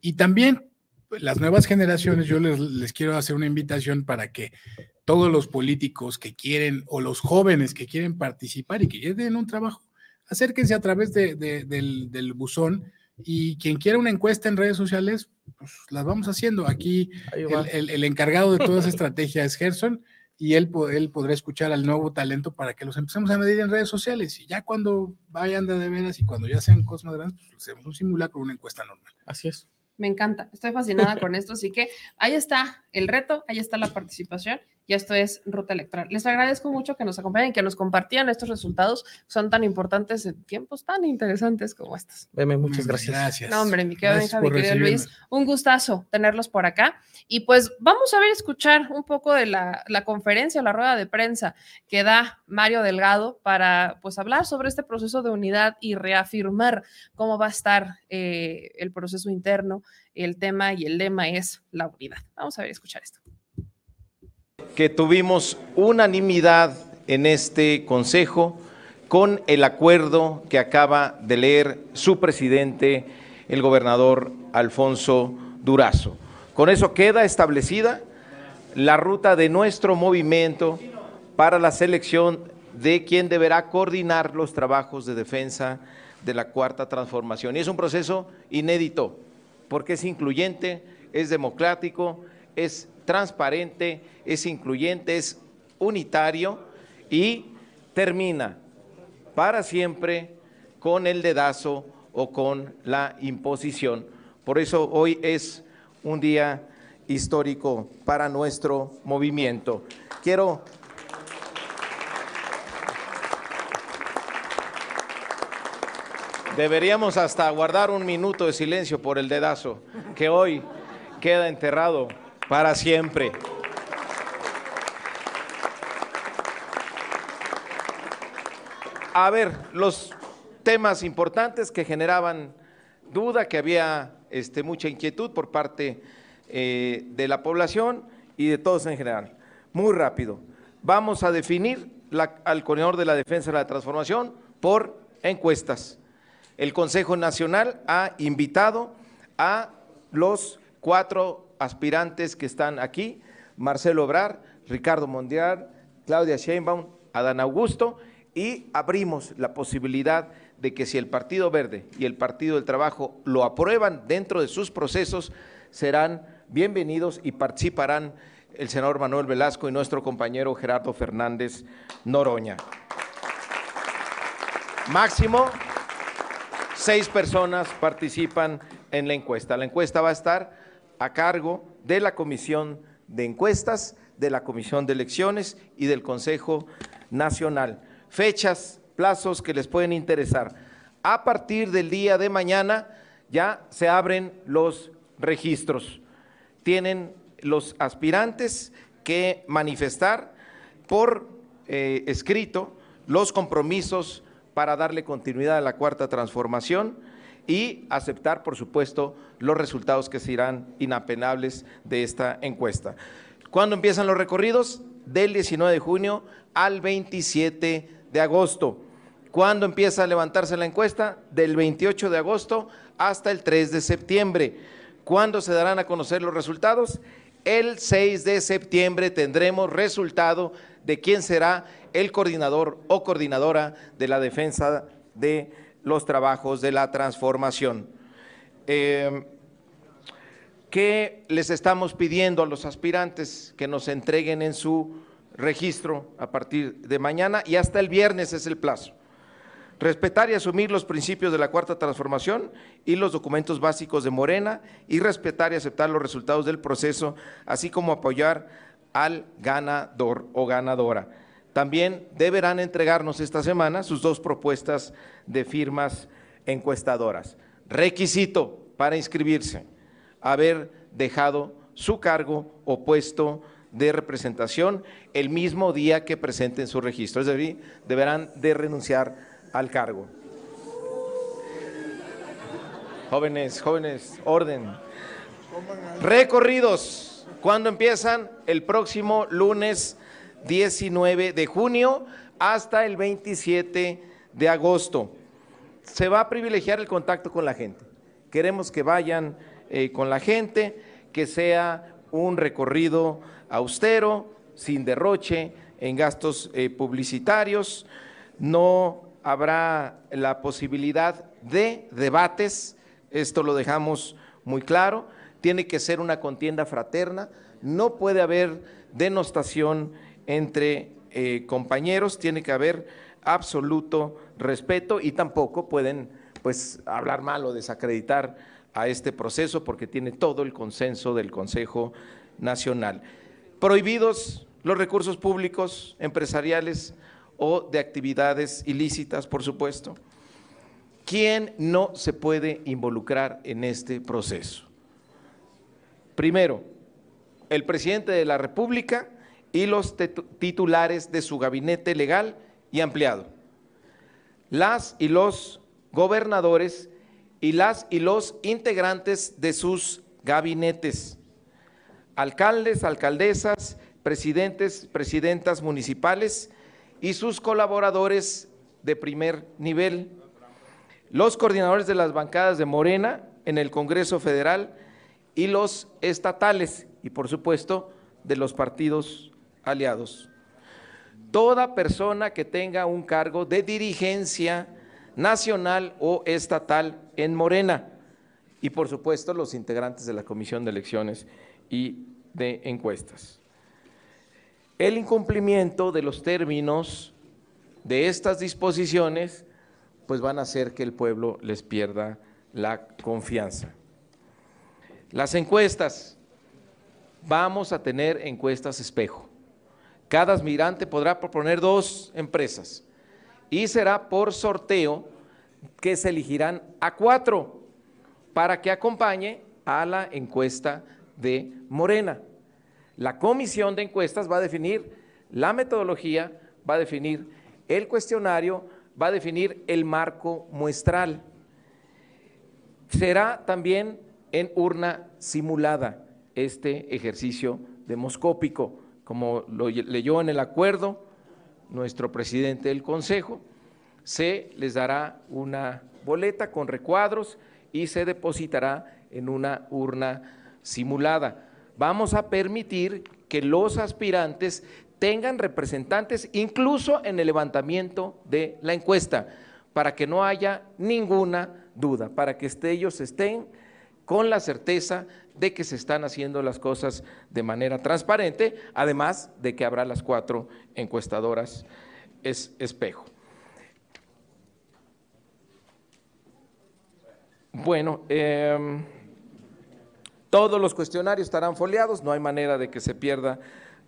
Y también las nuevas generaciones, yo les, les quiero hacer una invitación para que todos los políticos que quieren o los jóvenes que quieren participar y que ya un trabajo, acérquense a través del, buzón y quien quiera una encuesta en redes sociales, pues las vamos haciendo. Aquí el, encargado de toda esa estrategia es Gerson y él, él podrá escuchar al nuevo talento para que los empecemos a medir en redes sociales y ya cuando vayan de veras y cuando ya sean cosas más grandes, pues hacemos un simulacro, una encuesta normal. Así es. Me encanta, estoy fascinada con esto, así que ahí está el reto, ahí está la participación y esto es Ruta Electoral. Les agradezco mucho que nos acompañen, que nos compartían estos resultados, son tan importantes en tiempos tan interesantes como estos. Beme, muchas gracias. Gracias. No, hombre, mi querido, mi querido Luis, un gustazo tenerlos por acá. Y pues vamos a ver, escuchar un poco de la, la conferencia, la rueda de prensa que da Mario Delgado para pues hablar sobre este proceso de unidad y reafirmar cómo va a estar eh, el proceso interno. El tema y el lema es la unidad. Vamos a ver, escuchar esto que tuvimos unanimidad en este Consejo con el acuerdo que acaba de leer su presidente, el gobernador Alfonso Durazo. Con eso queda establecida la ruta de nuestro movimiento para la selección de quien deberá coordinar los trabajos de defensa de la cuarta transformación. Y es un proceso inédito, porque es incluyente, es democrático, es transparente, es incluyente, es unitario y termina para siempre con el dedazo o con la imposición. Por eso hoy es un día histórico para nuestro movimiento. Quiero Deberíamos hasta guardar un minuto de silencio por el dedazo que hoy queda enterrado para siempre. A ver, los temas importantes que generaban duda, que había este, mucha inquietud por parte eh, de la población y de todos en general. Muy rápido. Vamos a definir al coordinador de la defensa de la transformación por encuestas. El Consejo Nacional ha invitado a los cuatro aspirantes que están aquí, Marcelo Obrar, Ricardo Mondial, Claudia Sheinbaum, Adán Augusto, y abrimos la posibilidad de que si el Partido Verde y el Partido del Trabajo lo aprueban dentro de sus procesos, serán bienvenidos y participarán el senador Manuel Velasco y nuestro compañero Gerardo Fernández Noroña. Máximo, seis personas participan en la encuesta. La encuesta va a estar a cargo de la Comisión de Encuestas, de la Comisión de Elecciones y del Consejo Nacional. Fechas, plazos que les pueden interesar. A partir del día de mañana ya se abren los registros. Tienen los aspirantes que manifestar por eh, escrito los compromisos para darle continuidad a la cuarta transformación y aceptar, por supuesto, los resultados que serán inapenables de esta encuesta. ¿Cuándo empiezan los recorridos? Del 19 de junio al 27 de agosto. ¿Cuándo empieza a levantarse la encuesta? Del 28 de agosto hasta el 3 de septiembre. ¿Cuándo se darán a conocer los resultados? El 6 de septiembre tendremos resultado de quién será el coordinador o coordinadora de la defensa de los trabajos de la transformación. Eh, ¿Qué les estamos pidiendo a los aspirantes que nos entreguen en su registro a partir de mañana y hasta el viernes es el plazo? Respetar y asumir los principios de la cuarta transformación y los documentos básicos de Morena y respetar y aceptar los resultados del proceso, así como apoyar al ganador o ganadora. También deberán entregarnos esta semana sus dos propuestas de firmas encuestadoras. Requisito para inscribirse, haber dejado su cargo o puesto de representación el mismo día que presenten su registro. Es decir, deberán de renunciar al cargo. Jóvenes, jóvenes, orden. Recorridos. ¿Cuándo empiezan? El próximo lunes 19 de junio hasta el 27 de agosto. Se va a privilegiar el contacto con la gente. Queremos que vayan eh, con la gente, que sea un recorrido austero, sin derroche en gastos eh, publicitarios. No habrá la posibilidad de debates, esto lo dejamos muy claro, tiene que ser una contienda fraterna, no puede haber denostación entre eh, compañeros, tiene que haber absoluto respeto y tampoco pueden pues hablar mal o desacreditar a este proceso porque tiene todo el consenso del Consejo Nacional. Prohibidos los recursos públicos empresariales o de actividades ilícitas, por supuesto. ¿Quién no se puede involucrar en este proceso? Primero, el presidente de la República y los titulares de su gabinete legal y ampliado. Las y los gobernadores y las y los integrantes de sus gabinetes. Alcaldes, alcaldesas, presidentes, presidentas municipales y sus colaboradores de primer nivel, los coordinadores de las bancadas de Morena en el Congreso Federal y los estatales y por supuesto de los partidos aliados. Toda persona que tenga un cargo de dirigencia nacional o estatal en Morena y por supuesto los integrantes de la Comisión de Elecciones y de Encuestas. El incumplimiento de los términos de estas disposiciones pues van a hacer que el pueblo les pierda la confianza. Las encuestas, vamos a tener encuestas espejo. Cada aspirante podrá proponer dos empresas y será por sorteo que se elegirán a cuatro para que acompañe a la encuesta de Morena. La comisión de encuestas va a definir la metodología, va a definir el cuestionario, va a definir el marco muestral. Será también en urna simulada este ejercicio demoscópico, como lo leyó en el acuerdo nuestro presidente del Consejo, se les dará una boleta con recuadros y se depositará en una urna simulada vamos a permitir que los aspirantes tengan representantes incluso en el levantamiento de la encuesta, para que no haya ninguna duda, para que ellos estén con la certeza de que se están haciendo las cosas de manera transparente, además de que habrá las cuatro encuestadoras es espejo. Bueno, eh, todos los cuestionarios estarán foliados, no hay manera de que se pierda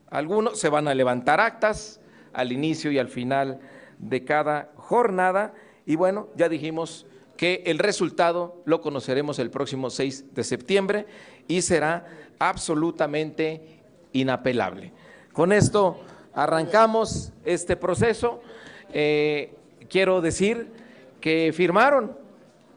alguno. Se van a levantar actas al inicio y al final de cada jornada. Y bueno, ya dijimos que el resultado lo conoceremos el próximo 6 de septiembre y será absolutamente inapelable. Con esto arrancamos este proceso eh, quiero decir que firmaron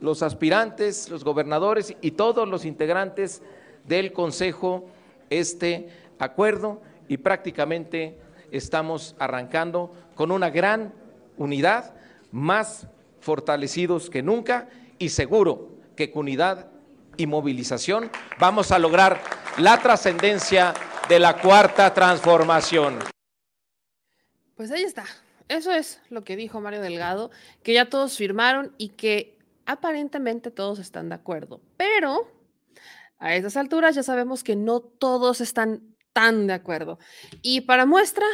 los aspirantes, los gobernadores y todos los integrantes del Consejo este acuerdo y prácticamente estamos arrancando con una gran unidad, más fortalecidos que nunca y seguro que con unidad y movilización vamos a lograr la trascendencia de la cuarta transformación. Pues ahí está. Eso es lo que dijo Mario Delgado, que ya todos firmaron y que aparentemente todos están de acuerdo. Pero a esas alturas ya sabemos que no todos están tan de acuerdo. Y para muestra,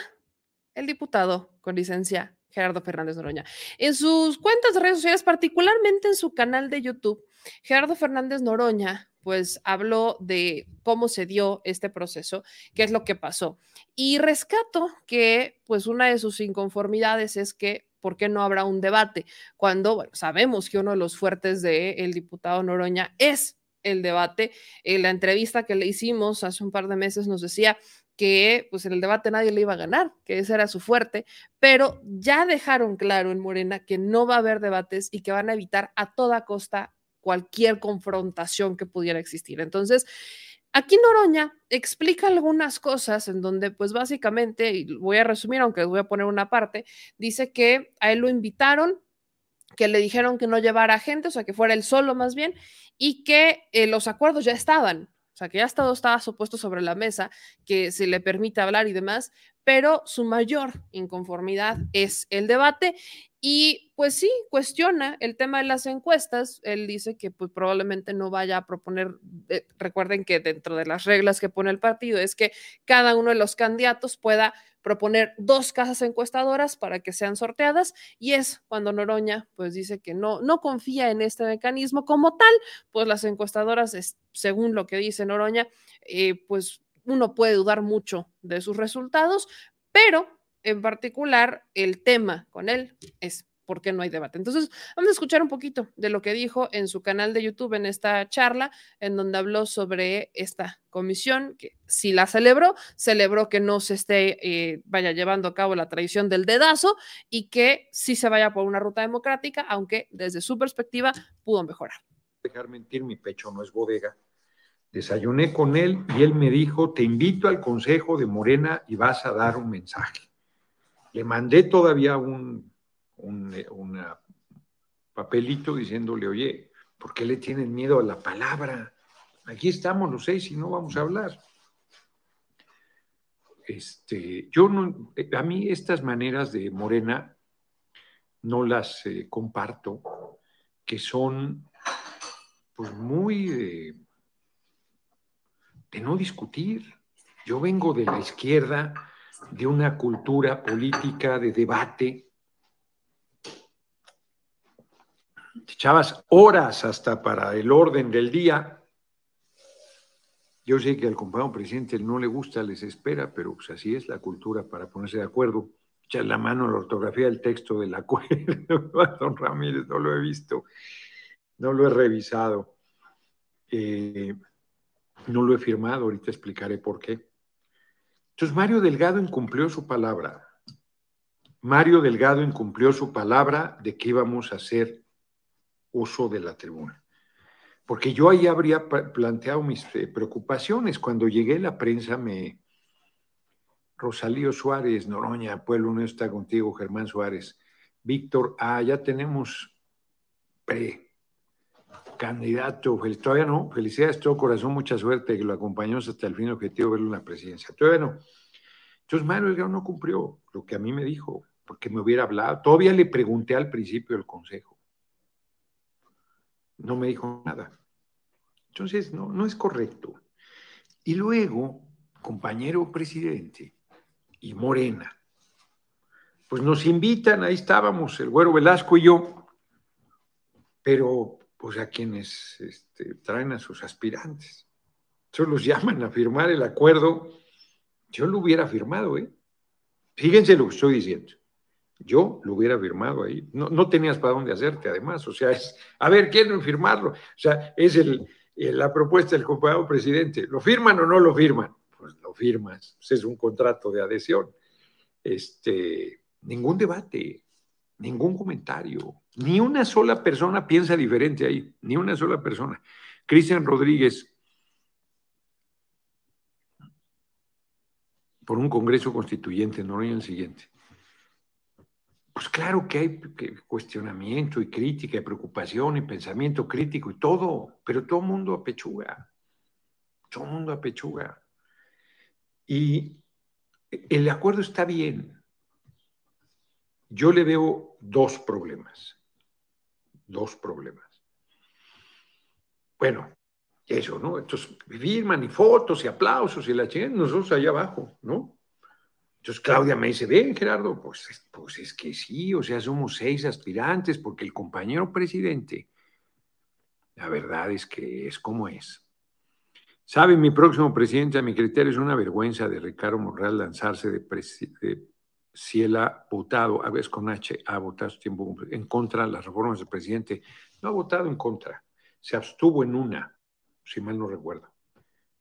el diputado con licencia Gerardo Fernández Noroña. En sus cuentas de redes sociales, particularmente en su canal de YouTube, Gerardo Fernández Noroña pues habló de cómo se dio este proceso, qué es lo que pasó. Y rescato que pues una de sus inconformidades es que ¿por qué no habrá un debate? Cuando sabemos que uno de los fuertes del diputado Noroña es el debate. En la entrevista que le hicimos hace un par de meses nos decía que pues en el debate nadie le iba a ganar, que ese era su fuerte, pero ya dejaron claro en Morena que no va a haber debates y que van a evitar a toda costa cualquier confrontación que pudiera existir. Entonces, aquí Noroña explica algunas cosas en donde pues básicamente, y voy a resumir aunque les voy a poner una parte, dice que a él lo invitaron que le dijeron que no llevara gente, o sea, que fuera él solo más bien, y que eh, los acuerdos ya estaban, o sea, que ya todo estaba supuesto sobre la mesa, que se le permite hablar y demás, pero su mayor inconformidad es el debate y pues sí, cuestiona el tema de las encuestas. Él dice que pues probablemente no vaya a proponer, eh, recuerden que dentro de las reglas que pone el partido es que cada uno de los candidatos pueda proponer dos casas encuestadoras para que sean sorteadas y es cuando Noroña pues dice que no, no confía en este mecanismo como tal, pues las encuestadoras, es, según lo que dice Noroña, eh, pues uno puede dudar mucho de sus resultados, pero en particular el tema con él es por qué no hay debate. Entonces, vamos a escuchar un poquito de lo que dijo en su canal de YouTube en esta charla, en donde habló sobre esta comisión, que si la celebró, celebró que no se esté, eh, vaya llevando a cabo la tradición del dedazo y que sí se vaya por una ruta democrática, aunque desde su perspectiva pudo mejorar. Dejar mentir, mi pecho no es bodega. Desayuné con él y él me dijo, te invito al Consejo de Morena y vas a dar un mensaje. Le mandé todavía un un, eh, papelito diciéndole, oye, ¿por qué le tienen miedo a la palabra? Aquí estamos los seis y no vamos a hablar. Este, yo no, a mí estas maneras de Morena no las eh, comparto, que son pues muy de no discutir. Yo vengo de la izquierda, de una cultura política de debate, echabas horas hasta para el orden del día. Yo sé que al compañero presidente no le gusta, les espera, pero pues así es la cultura para ponerse de acuerdo. Echar la mano a la ortografía del texto del acuerdo. Don Ramírez, no lo he visto, no lo he revisado. Eh, no lo he firmado, ahorita explicaré por qué. Entonces Mario Delgado incumplió su palabra. Mario Delgado incumplió su palabra de que íbamos a hacer uso de la tribuna. Porque yo ahí habría planteado mis eh, preocupaciones. Cuando llegué, la prensa me... Rosalío Suárez, Noroña, Pueblo no está contigo, Germán Suárez. Víctor, ah, ya tenemos pre candidato, todavía no, felicidades, todo corazón, mucha suerte, que lo acompañamos hasta el fin objetivo, verlo en la presidencia. Todavía no. Entonces, Mario Delgado no cumplió lo que a mí me dijo, porque me hubiera hablado. Todavía le pregunté al principio del consejo no me dijo nada. Entonces, no, no es correcto. Y luego, compañero presidente y Morena, pues nos invitan, ahí estábamos, el güero Velasco y yo, pero pues a quienes este, traen a sus aspirantes. Entonces los llaman a firmar el acuerdo. Yo lo hubiera firmado, ¿eh? Fíjense lo que estoy diciendo. Yo lo hubiera firmado ahí. No, tenías para dónde hacerte, además. O sea, es, a ver, ¿quieren firmarlo? O sea, es el, la propuesta del compañero presidente. ¿Lo firman o no lo firman? Pues lo firmas. Pues es un contrato de adhesión. Este, ningún debate. Ningún comentario. Ni una sola persona piensa diferente ahí. Ni una sola persona. Cristian Rodríguez, por un Congreso Constituyente, no el siguiente. Pues claro que hay cuestionamiento y crítica y preocupación y pensamiento crítico y todo, pero todo mundo apechuga. Todo mundo apechuga. Y el acuerdo está bien. Yo le veo dos problemas. Dos problemas. Bueno, eso, ¿no? Entonces, firman y fotos y aplausos y la chingada, nosotros allá abajo, ¿no? Entonces Claudia me dice, ven Gerardo, pues, pues es que sí, o sea, somos seis aspirantes porque el compañero presidente, la verdad es que es como es. Sabe, mi próximo presidente, a mi criterio, es una vergüenza de Ricardo Monreal lanzarse de, de ha votado, a veces con H, ha votado su tiempo en contra de las reformas del presidente. No ha votado en contra, se abstuvo en una, si mal no recuerdo.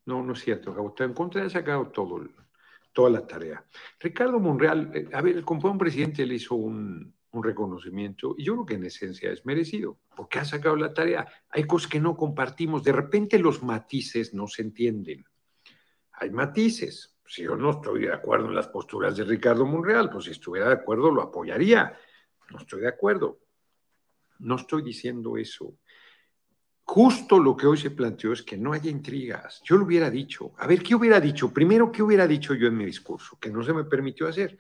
No, no es cierto, ha votado en contra ha sacado todo toda la tarea. Ricardo Monreal, eh, a ver, el compañero presidente le hizo un, un reconocimiento y yo creo que en esencia es merecido, porque ha sacado la tarea. Hay cosas que no compartimos, de repente los matices no se entienden. Hay matices, si yo no estoy de acuerdo en las posturas de Ricardo Monreal, pues si estuviera de acuerdo lo apoyaría. No estoy de acuerdo. No estoy diciendo eso. Justo lo que hoy se planteó es que no haya intrigas. Yo lo hubiera dicho. A ver, ¿qué hubiera dicho? Primero, ¿qué hubiera dicho yo en mi discurso? Que no se me permitió hacer.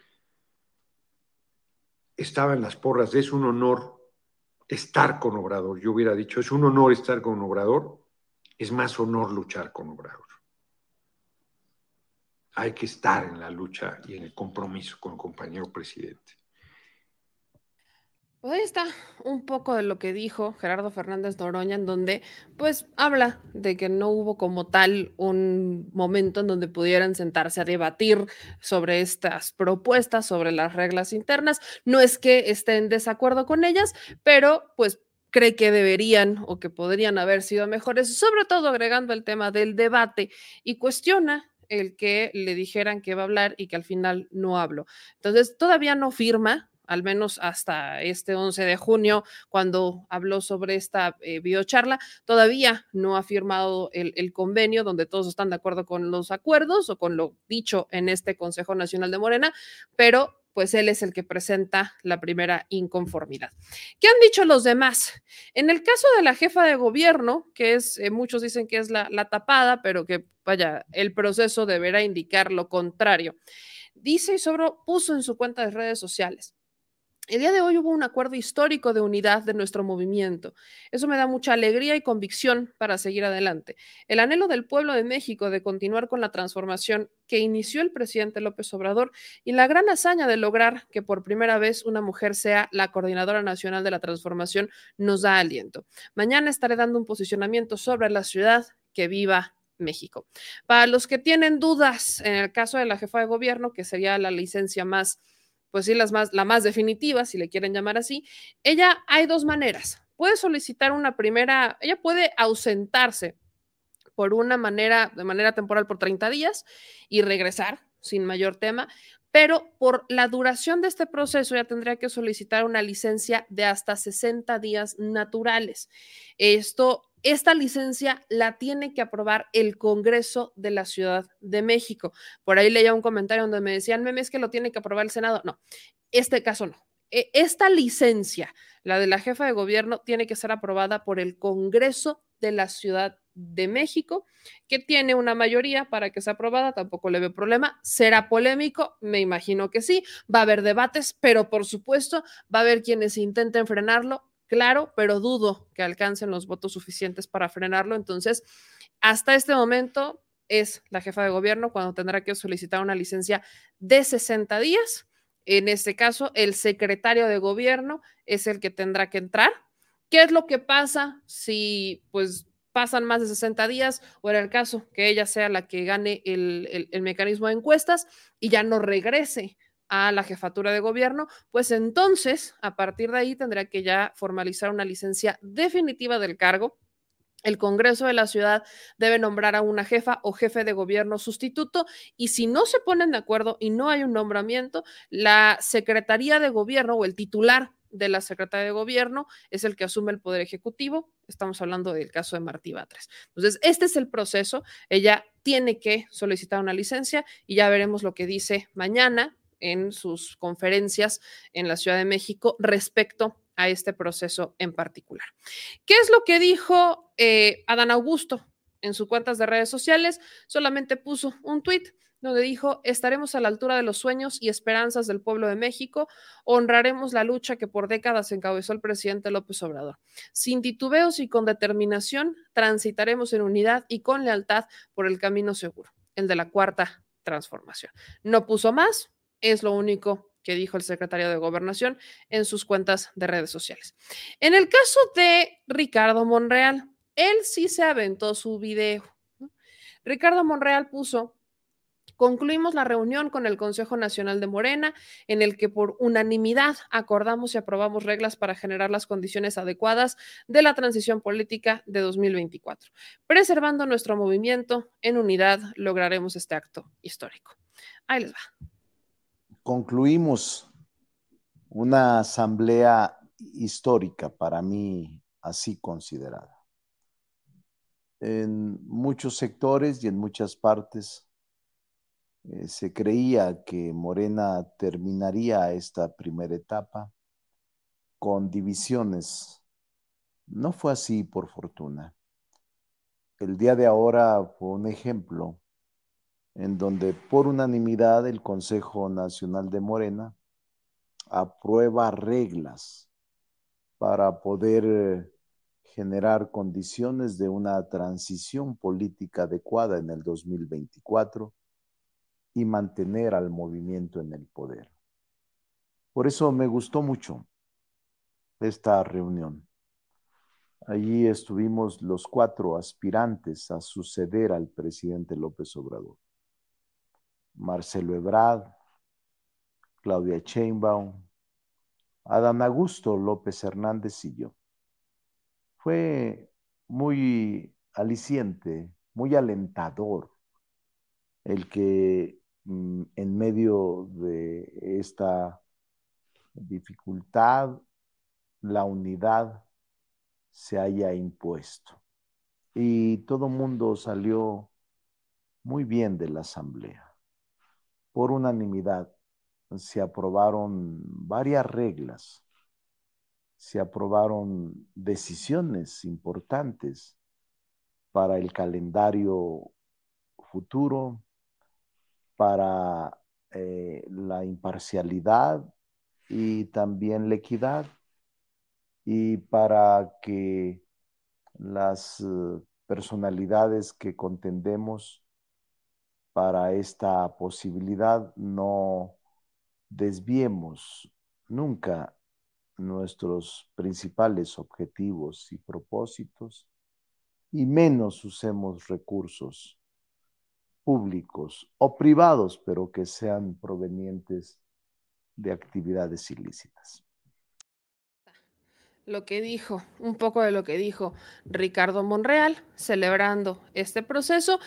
Estaba en las porras, es un honor estar con Obrador. Yo hubiera dicho, es un honor estar con Obrador, es más honor luchar con Obrador hay que estar en la lucha y en el compromiso con el compañero presidente. Pues ahí está un poco de lo que dijo Gerardo Fernández Noroña, en donde pues habla de que no hubo como tal un momento en donde pudieran sentarse a debatir sobre estas propuestas, sobre las reglas internas. No es que esté en desacuerdo con ellas, pero pues cree que deberían o que podrían haber sido mejores, sobre todo agregando el tema del debate y cuestiona el que le dijeran que va a hablar y que al final no habló. Entonces, todavía no firma, al menos hasta este 11 de junio, cuando habló sobre esta eh, biocharla, todavía no ha firmado el, convenio donde todos están de acuerdo con los acuerdos o con lo dicho en este Consejo Nacional de Morena, pero pues él es el que presenta la primera inconformidad. ¿Qué han dicho los demás? En el caso de la jefa de gobierno, que es, eh, muchos dicen que es la, la tapada, pero que vaya, el proceso deberá indicar lo contrario. Dice y sobre puso en su cuenta de redes sociales. El día de hoy hubo un acuerdo histórico de unidad de nuestro movimiento. Eso me da mucha alegría y convicción para seguir adelante. El anhelo del pueblo de México de continuar con la transformación que inició el presidente López Obrador y la gran hazaña de lograr que por primera vez una mujer sea la coordinadora nacional de la transformación nos da aliento. Mañana estaré dando un posicionamiento sobre la ciudad que viva México. Para los que tienen dudas en el caso de la jefa de gobierno, que sería la licencia más pues sí, las la más definitiva, si le quieren llamar así, ella hay dos maneras. Puede solicitar una primera, ella puede ausentarse por una manera, de manera temporal por 30 días y regresar sin mayor tema, pero por la duración de este proceso ya tendría que solicitar una licencia de hasta 60 días naturales. Esto esta licencia la tiene que aprobar el Congreso de la Ciudad de México. Por ahí leía un comentario donde me decían, meme, es que lo tiene que aprobar el Senado. No, este caso no. E, esta licencia, la de la jefa de gobierno, tiene que ser aprobada por el Congreso de la Ciudad de México, que tiene una mayoría para que sea aprobada, tampoco le veo problema. ¿Será polémico? Me imagino que sí. Va a haber debates, pero por supuesto va a haber quienes intenten frenarlo claro, pero dudo que alcancen los votos suficientes para frenarlo. Entonces, hasta este momento es la jefa de gobierno cuando tendrá que solicitar una licencia de 60 días. En este caso, el secretario de gobierno es el que tendrá que entrar. ¿Qué es lo que pasa si pues pasan más de 60 días o en el caso que ella sea la que gane el, el, el mecanismo de encuestas y ya no regrese a la jefatura de gobierno, pues entonces, a partir de ahí, tendrá que ya formalizar una licencia definitiva del cargo. El Congreso de la ciudad debe nombrar a una jefa o jefe de gobierno sustituto y si no se ponen de acuerdo y no hay un nombramiento, la Secretaría de Gobierno o el titular de la Secretaría de Gobierno es el que asume el Poder Ejecutivo. Estamos hablando del caso de Martí Batres. Entonces, este es el proceso. Ella tiene que solicitar una licencia y ya veremos lo que dice mañana en sus conferencias en la Ciudad de México respecto a este proceso en particular. ¿Qué es lo que dijo eh, Adán Augusto en sus cuentas de redes sociales? Solamente puso un tuit donde dijo, estaremos a la altura de los sueños y esperanzas del pueblo de México, honraremos la lucha que por décadas encabezó el presidente López Obrador. Sin titubeos y con determinación, transitaremos en unidad y con lealtad por el camino seguro, el de la cuarta transformación. No puso más, es lo único que dijo el secretario de Gobernación en sus cuentas de redes sociales. En el caso de Ricardo Monreal, él sí se aventó su video. Ricardo Monreal puso, concluimos la reunión con el Consejo Nacional de Morena, en el que por unanimidad acordamos y aprobamos reglas para generar las condiciones adecuadas de la transición política de 2024. Preservando nuestro movimiento en unidad, lograremos este acto histórico. Ahí les va concluimos una asamblea histórica, para mí así considerada. En muchos sectores y en muchas partes eh, se creía que Morena terminaría esta primera etapa con divisiones. No fue así, por fortuna. El día de ahora fue un ejemplo en donde por unanimidad el Consejo Nacional de Morena aprueba reglas para poder eh, generar condiciones de una transición política adecuada en el 2024 y mantener al movimiento en el poder. Por eso me gustó mucho esta reunión. Allí estuvimos los cuatro aspirantes a suceder al presidente López Obrador. Marcelo Ebrard, Claudia Chainbaum, Adán Augusto López Hernández y yo. Fue muy aliciente, muy alentador el que mm, en medio de esta dificultad la unidad se haya impuesto. Y todo mundo salió muy bien de la asamblea por unanimidad se aprobaron varias reglas, se aprobaron decisiones importantes para el calendario futuro, para eh, la imparcialidad y también la equidad, y para que las eh, personalidades que contendemos para esta posibilidad no desviemos nunca nuestros principales objetivos y propósitos y menos usemos recursos públicos o privados, pero que sean provenientes de actividades ilícitas. Lo que dijo, un poco de lo que dijo Ricardo Monreal, celebrando este proceso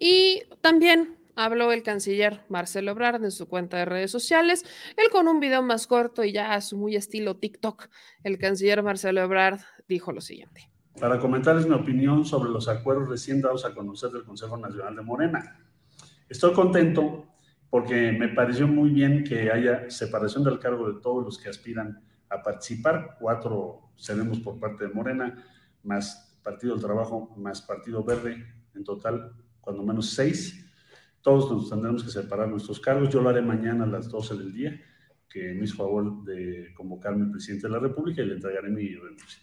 y también habló el canciller Marcelo Ebrard en su cuenta de redes sociales, él con un video más corto y ya a su muy estilo TikTok, el canciller Marcelo Ebrard dijo lo siguiente. Para comentarles mi opinión sobre los acuerdos recién dados a conocer del Consejo Nacional de Morena. Estoy contento porque me pareció muy bien que haya separación del cargo de todos los que aspiran a participar. Cuatro seremos por parte de Morena, más Partido del Trabajo, más Partido Verde, en total, cuando menos seis todos nos tendremos que separar nuestros cargos. Yo lo haré mañana a las 12 del día, que me hizo favor de convocarme el presidente de la República y le entregaré mi renuncia.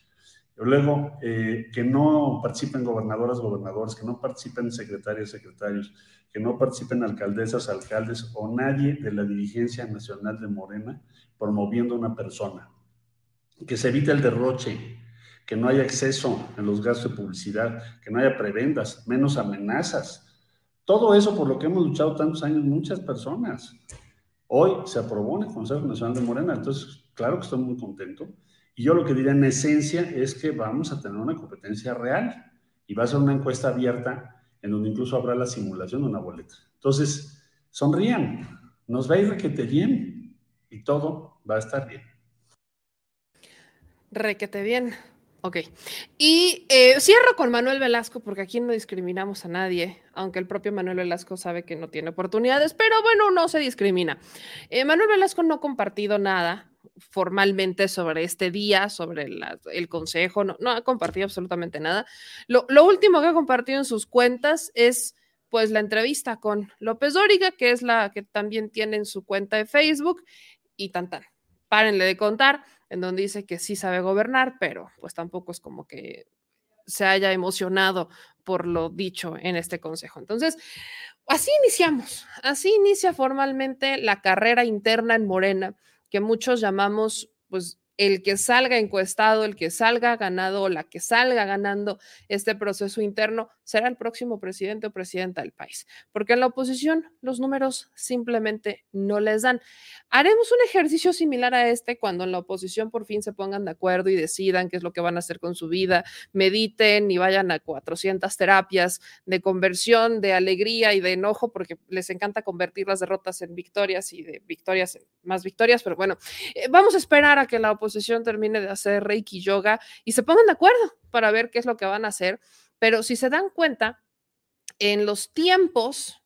Luego, eh, que no participen gobernadoras, gobernadores, que no participen secretarias, secretarios, que no participen alcaldesas, alcaldes o nadie de la dirigencia nacional de Morena promoviendo una persona. Que se evite el derroche, que no haya exceso en los gastos de publicidad, que no haya prebendas, menos amenazas, todo eso por lo que hemos luchado tantos años muchas personas. Hoy se aprobó en el Consejo Nacional de Morena, entonces claro que estoy muy contento. Y yo lo que diría en esencia es que vamos a tener una competencia real y va a ser una encuesta abierta en donde incluso habrá la simulación de una boleta. Entonces, sonrían, nos va a requete bien y todo va a estar bien. Requete bien. Ok. Y eh, cierro con Manuel Velasco, porque aquí no discriminamos a nadie, aunque el propio Manuel Velasco sabe que no tiene oportunidades, pero bueno, no se discrimina. Eh, Manuel Velasco no ha compartido nada formalmente sobre este día, sobre el consejo, no, ha compartido absolutamente nada. Lo, último que ha compartido en sus cuentas es pues la entrevista con López Dóriga, que es la que también tiene en su cuenta de Facebook, y tan tan. Párenle de contar en donde dice que sí sabe gobernar, pero pues tampoco es como que se haya emocionado por lo dicho en este consejo. Entonces, así iniciamos, así inicia formalmente la carrera interna en Morena, que muchos llamamos pues el que salga encuestado, el que salga ganado la que salga ganando este proceso interno será el próximo presidente o presidenta del país, porque en la oposición los números simplemente no les dan. Haremos un ejercicio similar a este cuando en la oposición por fin se pongan de acuerdo y decidan qué es lo que van a hacer con su vida, mediten y vayan a 400 terapias de conversión, de alegría y de enojo, porque les encanta convertir las derrotas en victorias y de victorias en más victorias, pero bueno, eh, vamos a esperar a que la oposición termine de hacer Reiki Yoga y se pongan de acuerdo para ver qué es lo que van a hacer. Pero si se dan cuenta, en los tiempos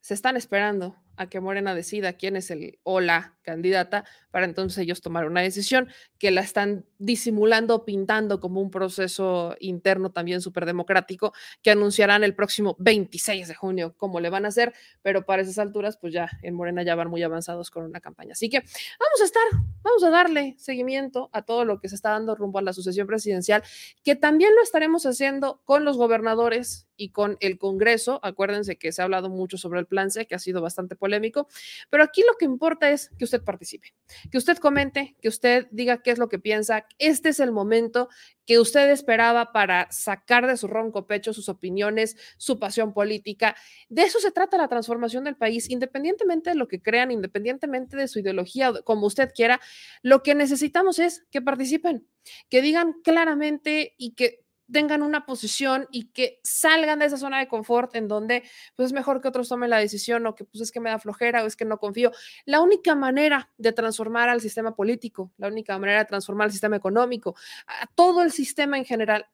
se están esperando a que Morena decida quién es el o la candidata para entonces ellos tomar una decisión que la están disimulando, pintando como un proceso interno también súper democrático que anunciarán el próximo 26 de junio cómo le van a hacer, pero para esas alturas pues ya en Morena ya van muy avanzados con una campaña. Así que vamos a estar, vamos a darle seguimiento a todo lo que se está dando rumbo a la sucesión presidencial, que también lo estaremos haciendo con los gobernadores y con el Congreso. Acuérdense que se ha hablado mucho sobre el plan C, que ha sido bastante polémico, pero aquí lo que importa es que usted participe, que usted comente, que usted diga qué es lo que piensa. Este es el momento que usted esperaba para sacar de su ronco pecho sus opiniones, su pasión política. De eso se trata la transformación del país, independientemente de lo que crean, independientemente de su ideología, como usted quiera, lo que necesitamos es que participen, que digan claramente y que tengan una posición y que salgan de esa zona de confort en donde pues es mejor que otros tomen la decisión o que pues es que me da flojera o es que no confío. La única manera de transformar al sistema político, la única manera de transformar al sistema económico, a todo el sistema en general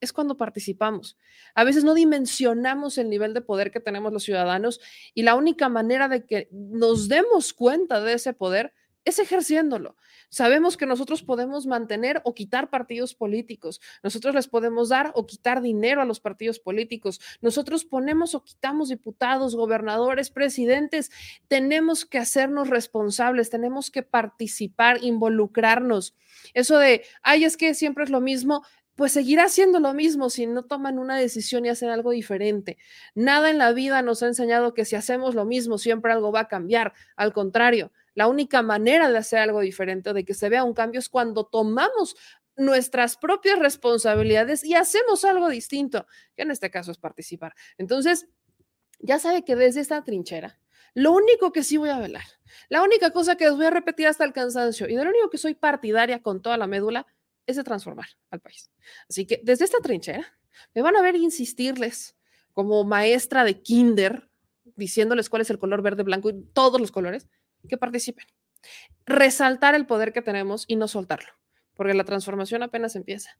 es cuando participamos. A veces no dimensionamos el nivel de poder que tenemos los ciudadanos y la única manera de que nos demos cuenta de ese poder es ejerciéndolo. Sabemos que nosotros podemos mantener o quitar partidos políticos. Nosotros les podemos dar o quitar dinero a los partidos políticos. Nosotros ponemos o quitamos diputados, gobernadores, presidentes. Tenemos que hacernos responsables, tenemos que participar, involucrarnos. Eso de, ay, es que siempre es lo mismo, pues seguirá siendo lo mismo si no toman una decisión y hacen algo diferente. Nada en la vida nos ha enseñado que si hacemos lo mismo, siempre algo va a cambiar. Al contrario, la única manera de hacer algo diferente, de que se vea un cambio, es cuando tomamos nuestras propias responsabilidades y hacemos algo distinto, que en este caso es participar. Entonces, ya sabe que desde esta trinchera, lo único que sí voy a velar, la única cosa que les voy a repetir hasta el cansancio y de lo único que soy partidaria con toda la médula es de transformar al país. Así que desde esta trinchera me van a ver insistirles como maestra de kinder, diciéndoles cuál es el color verde, blanco y todos los colores, que participen. Resaltar el poder que tenemos y no soltarlo, porque la transformación apenas empieza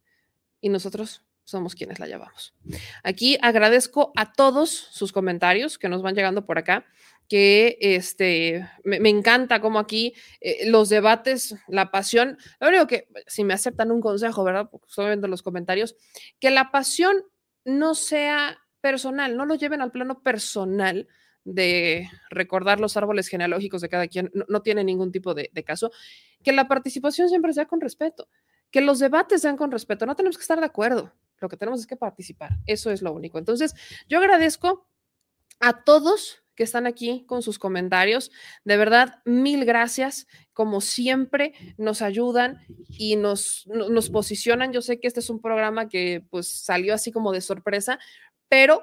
y nosotros somos quienes la llevamos. Aquí agradezco a todos sus comentarios que nos van llegando por acá, que este, me, encanta como aquí eh, los debates, la pasión, lo único que, si me aceptan un consejo, ¿verdad? Porque viendo los comentarios, que la pasión no sea personal, no lo lleven al plano personal, de recordar los árboles genealógicos de cada quien, no, tiene ningún tipo de, caso, que la participación siempre sea con respeto, que los debates sean con respeto, no tenemos que estar de acuerdo, lo que tenemos es que participar, eso es lo único. Entonces, yo agradezco a todos que están aquí con sus comentarios. De verdad, mil gracias. Como siempre, nos ayudan y nos, nos posicionan. Yo sé que este es un programa que pues salió así como de sorpresa, pero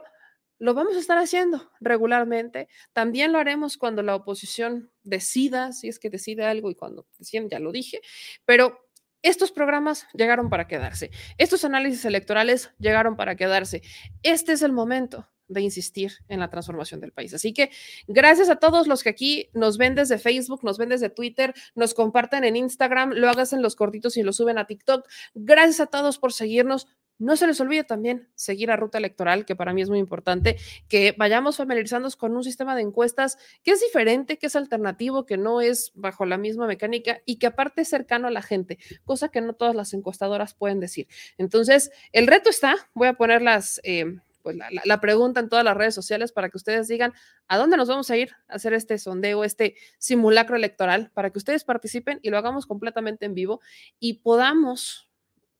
lo vamos a estar haciendo regularmente. También lo haremos cuando la oposición decida, si es que decide algo y cuando deciden, ya lo dije, pero estos programas llegaron para quedarse. Estos análisis electorales llegaron para quedarse. Este es el momento de insistir en la transformación del país. Así que gracias a todos los que aquí nos ven desde Facebook, nos ven desde Twitter, nos comparten en Instagram, lo hagas en los cortitos y lo suben a TikTok. Gracias a todos por seguirnos. No se les olvide también seguir a Ruta Electoral, que para mí es muy importante, que vayamos familiarizándonos con un sistema de encuestas que es diferente, que es alternativo, que no es bajo la misma mecánica y que aparte es cercano a la gente, cosa que no todas las encuestadoras pueden decir. Entonces, el reto está, voy a poner. Eh, pues la, pregunta en todas las redes sociales para que ustedes digan a dónde nos vamos a ir a hacer este sondeo, este simulacro electoral, para que ustedes participen y lo hagamos completamente en vivo y podamos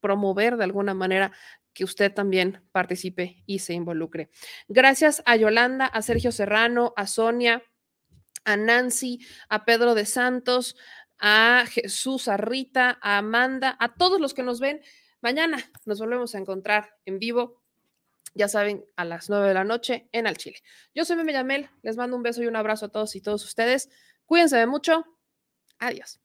promover de alguna manera que usted también participe y se involucre. Gracias a Yolanda, a Sergio Serrano, a Sonia, a Nancy, a Pedro de Santos, a Jesús, a Rita, a Amanda, a todos los que nos ven. Mañana nos volvemos a encontrar en vivo ya saben, a las 9 de la noche en Al Chile. Yo soy Meme Yamel, les mando un beso y un abrazo a todos y todos ustedes. Cuídense de mucho. Adiós.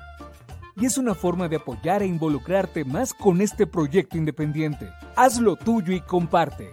y es una forma de apoyar e involucrarte más con este proyecto independiente. Hazlo tuyo y comparte.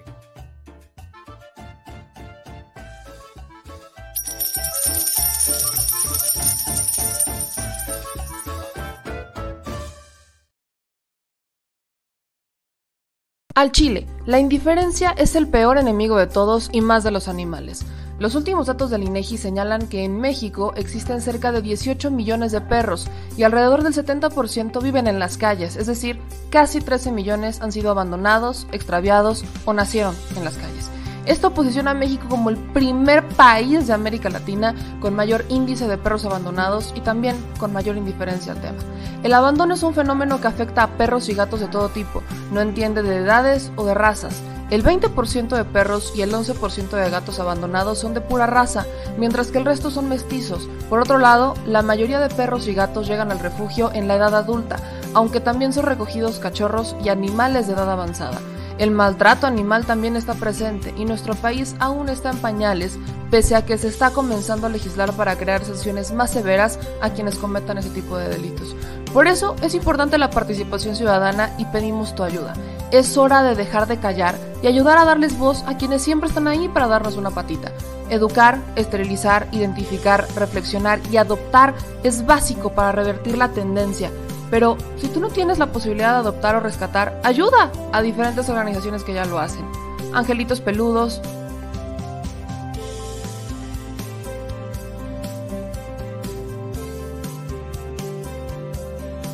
Al Chile, la indiferencia es el peor enemigo de todos y más de los animales. Los últimos datos del INEGI señalan que en México existen cerca de 18 millones de perros y alrededor del 70% viven en las calles, es decir, casi 13 millones han sido abandonados, extraviados o nacieron en las calles. Esto posiciona a México como el primer país de América Latina con mayor índice de perros abandonados y también con mayor indiferencia al tema. El abandono es un fenómeno que afecta a perros y gatos de todo tipo, no entiende de edades o de razas. El 20% de perros y el 11% de gatos abandonados son de pura raza, mientras que el resto son mestizos. Por otro lado, la mayoría de perros y gatos llegan al refugio en la edad adulta, aunque también son recogidos cachorros y animales de edad avanzada. El maltrato animal también está presente y nuestro país aún está en pañales, pese a que se está comenzando a legislar para crear sanciones más severas a quienes cometan ese tipo de delitos. Por eso es importante la participación ciudadana y pedimos tu ayuda. Es hora de dejar de callar y ayudar a darles voz a quienes siempre están ahí para darnos una patita. Educar, esterilizar, identificar, reflexionar y adoptar es básico para revertir la tendencia. Pero si tú no tienes la posibilidad de adoptar o rescatar, ayuda a diferentes organizaciones que ya lo hacen. Angelitos peludos,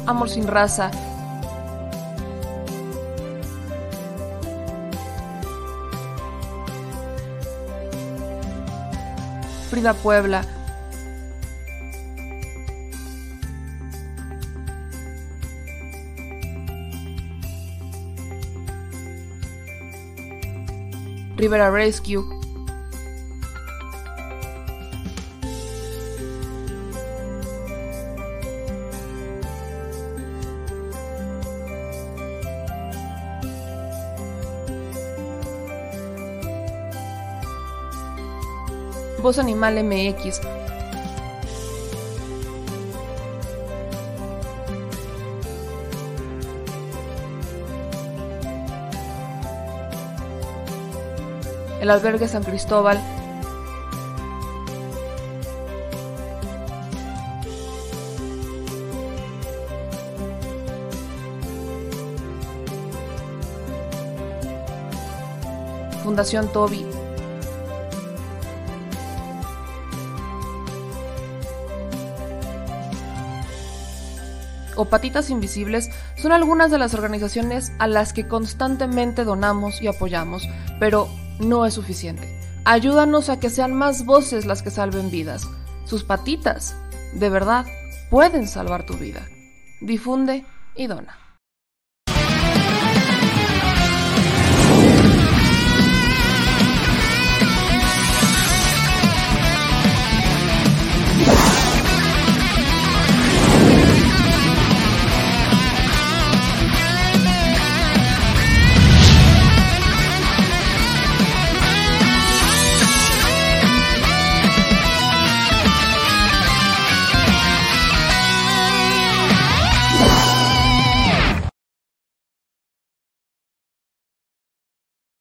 Amor sin raza. Frida Puebla. Rivera Rescue. Voz Animal MX, el albergue San Cristóbal, Fundación Toby. O Patitas Invisibles son algunas de las organizaciones a las que constantemente donamos y apoyamos, pero no es suficiente. Ayúdanos a que sean más voces las que salven vidas. Sus patitas, de verdad, pueden salvar tu vida. Difunde y dona.